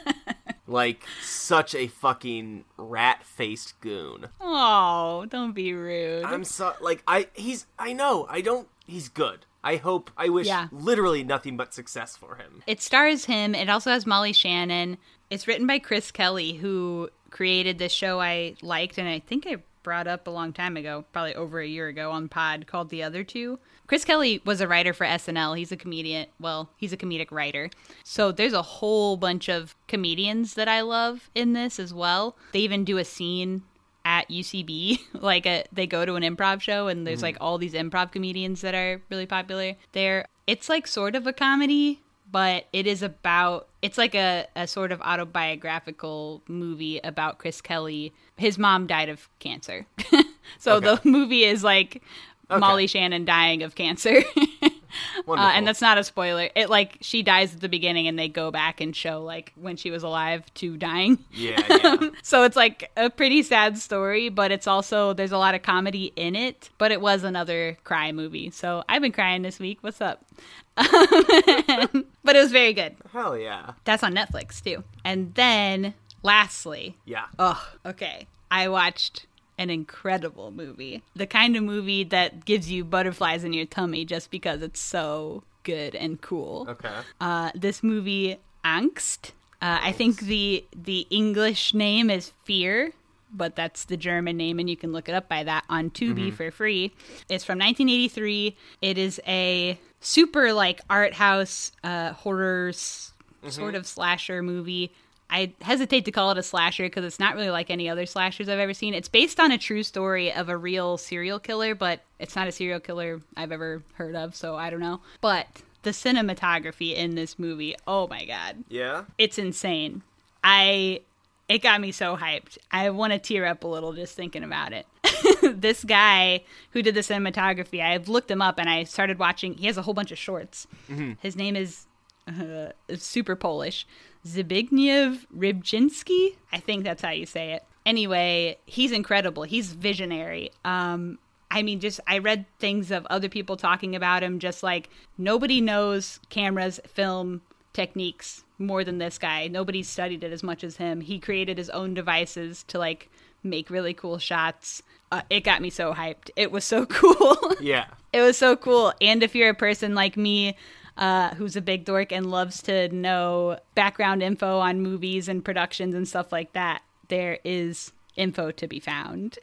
like such a fucking rat-faced goon. oh, don't be rude. I'm so like I he's I know I don't he's good. I hope I wish Yeah. literally nothing but success for him. It stars him. It also has Molly Shannon. It's written by Chris Kelly, who created this show I liked, and I think I brought up a long time ago, probably over a year ago on Pod called The Other Two. Chris Kelly was a writer for SNL. He's a comedian. Well, he's a comedic writer. So there's a whole bunch of comedians that I love in this as well. They even do a scene at UCB. Like a, they go to an improv show and there's mm-hmm. like all these improv comedians that are really popular there. It's like sort of a comedy, but it is about it's like a, a sort of autobiographical movie about Chris Kelly. His mom died of cancer. so Okay. the movie is like Molly Shannon dying of cancer. Uh, and that's not a spoiler. It like she dies at the beginning, and they go back and show like when she was alive to dying. yeah, yeah. So it's like a pretty sad story, but it's also there's a lot of comedy in it. But it was another cry movie, so I've been crying this week. What's up? but it was very good. Hell yeah. That's on Netflix too. And then lastly, Yeah. oh, okay, I watched an incredible movie. The kind of movie that gives you butterflies in your tummy just because it's so good and cool. Okay. Uh, this movie, Angst. Uh, I think the the English name is Fear, but that's the German name, and you can look it up by that on Tubi for free. It's from 1983. It is a super like art house uh, horror s- sort of slasher movie. I hesitate to call it a slasher because it's not really like any other slashers I've ever seen. It's based on a true story of a real serial killer, but it's not a serial killer I've ever heard of, so I don't know. But the cinematography in this movie, oh my god, Yeah. it's insane. I it got me so hyped. I want to tear up a little just thinking about it. this guy who did the cinematography, I've looked him up and I started watching. He has a whole bunch of shorts. Mm-hmm. His name is uh, super Polish, Zbigniew Rybczynski. I think that's how you say it. Anyway, he's incredible. He's visionary. Um, I mean, just I read things of other people talking about him, just like nobody knows cameras, film techniques more than this guy. Nobody studied it as much as him. He created his own devices to like make really cool shots. Uh, it got me so hyped. It was so cool. Yeah. It was so cool. And if you're a person like me, uh, who's a big dork and loves to know background info on movies and productions and stuff like that, there is info to be found.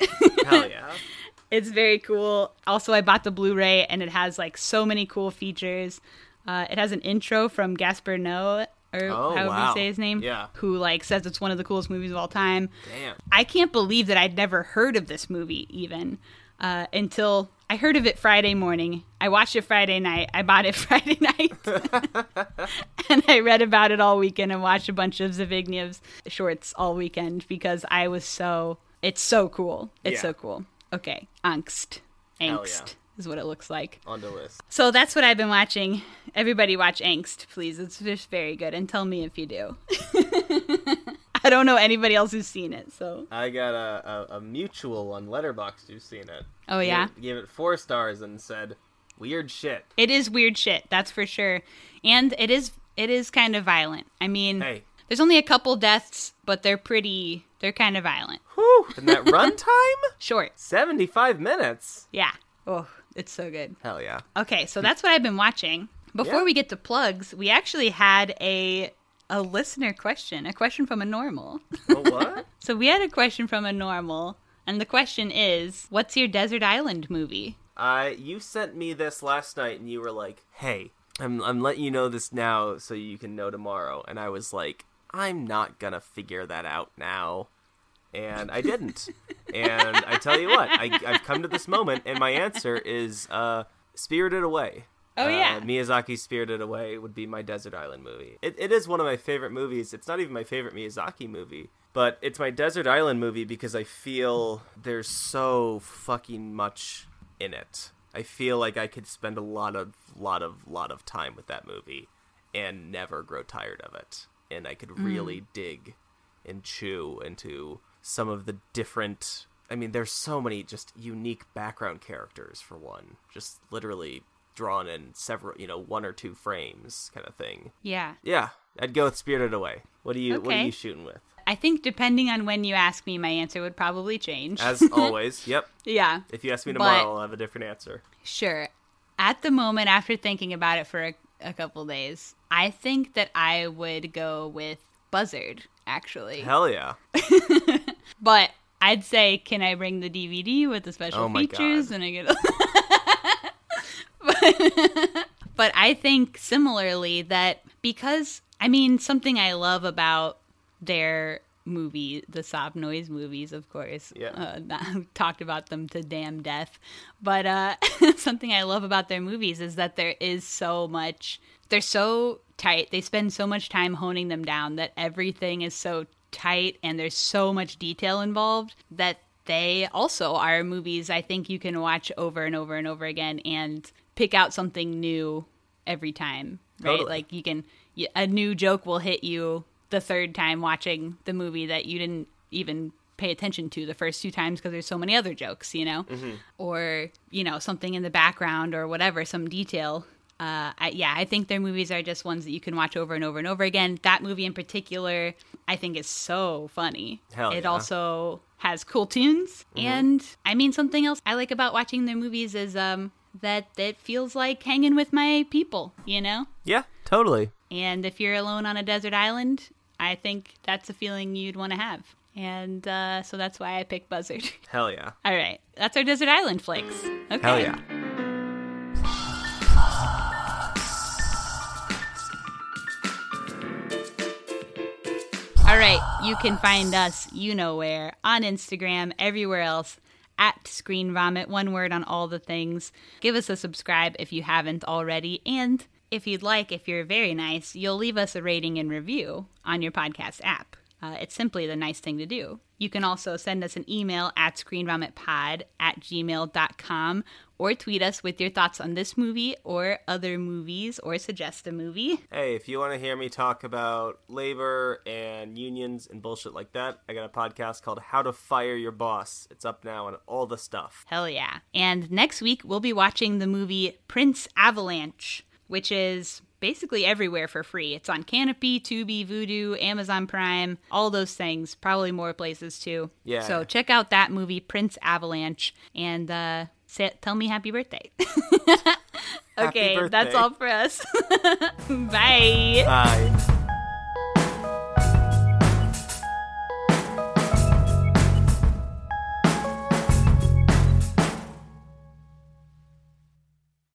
Hell yeah. it's very cool. Also, I bought the Blu-ray and it has like so many cool features. Uh, it has an intro from Gaspar Noé, or Oh, however wow. you say his name, Yeah. who like says it's one of the coolest movies of all time. Damn. I can't believe that I'd never heard of this movie even uh, until I heard of it Friday morning. I watched it Friday night. I bought it Friday night. and I read about it all weekend and watched a bunch of Zbigniew's shorts all weekend because I was so. It's so cool. It's Yeah. so cool. Okay. Angst. Angst yeah. is what it looks like. On the list. So that's what I've been watching. Everybody watch Angst, please. It's just very good. And tell me if you do. I don't know anybody else who's seen it, so. I got a, a, a mutual on Letterboxd who's seen it. Oh, yeah? Gave, gave it four stars and said, weird shit. It is weird shit, that's for sure. And it is it is kind of violent. I mean, Hey. there's only a couple deaths, but they're pretty they're kind of violent. Whew. And that runtime? Short. 75 minutes. Yeah. Oh, it's so good. Hell yeah. Okay, so that's what I've been watching. Before Yeah. we get to plugs, we actually had a a listener question, a question from a normal. Oh, what? so we had a question from a normal, and the question is, what's your desert island movie? I you sent me this last night, and you were like, "Hey, I'm I'm letting you know this now, so you can know tomorrow." And I was like, "I'm not gonna figure that out now." And I didn't. and I tell you what, I, I've come to this moment, and my answer is uh, Spirited Away. Oh, Uh, yeah. Miyazaki's Spirited Away would be my Desert Island movie. It, it is one of my favorite movies. It's not even my favorite Miyazaki movie, but it's my Desert Island movie because I feel there's so fucking much in it. I feel like I could spend a lot of lot of lot of time with that movie and never grow tired of it. And I could really dig and chew into some of the different I mean there's so many just unique background characters for one. Just literally drawn in several, you know, one or two frames kind of thing. Yeah. Yeah, I'd go with Spirited Away. What do you what are you shooting with? I think depending on when you ask me, my answer would probably change. As always, yep. yeah. If you ask me But- tomorrow, I'll have a different answer. Sure. At the moment, after thinking about it for a, a couple days, I think that I would go with Buzzard, actually. Hell yeah. But I'd say, can I bring the DVD with the special Oh my features? God. And I get. but, I think similarly that because I mean something I love about their movie, the Sob Noise movies, of course. Yeah. Uh, not- talked about them to damn death. But uh, something I love about their movies is that there is so much. They're so tight. They spend so much time honing them down that everything is so tight and there's so much detail involved that they also are movies I think you can watch over and over and over again and pick out something new every time. Right? Totally. Like you can a new joke will hit you the third time watching the movie that you didn't even pay attention to the first two times because there's so many other jokes, you know, or you know something in the background or whatever, some detail. Uh, I, yeah, I think their movies are just ones that you can watch over and over and over again. That movie in particular, I think, is so funny. Hell it yeah. also has cool tunes, and I mean something else I like about watching their movies is um that it feels like hanging with my people, you know. Yeah, totally. And if you're alone on a desert island, I think that's a feeling you'd want to have. And uh, so that's why I picked Buzzard. Hell yeah. All right, that's our desert island flicks. Okay. Hell yeah. All right, you can find us, you know where, on Instagram, everywhere else, at Screen Vomit, one word on all the things. Give us a subscribe if you haven't already. And if you'd like, if you're very nice, you'll leave us a rating and review on your podcast app. Uh, it's simply the nice thing to do. You can also send us an email at screenvomitpod at gmail.com or tweet us with your thoughts on this movie or other movies or suggest a movie. Hey, if you want to hear me talk about labor and unions and bullshit like that, I got a podcast called How to Fire Your Boss. It's up now and all the stuff. Hell yeah. And next week, we'll be watching the movie Prince Avalanche, which is basically everywhere for free. It's on Kanopy, Tubi, Vudu, Amazon Prime, all those things, probably more places too. Yeah. So check out that movie, Prince Avalanche, and uh, say, tell me happy birthday. okay, that's birthday. all for us. Bye. Bye.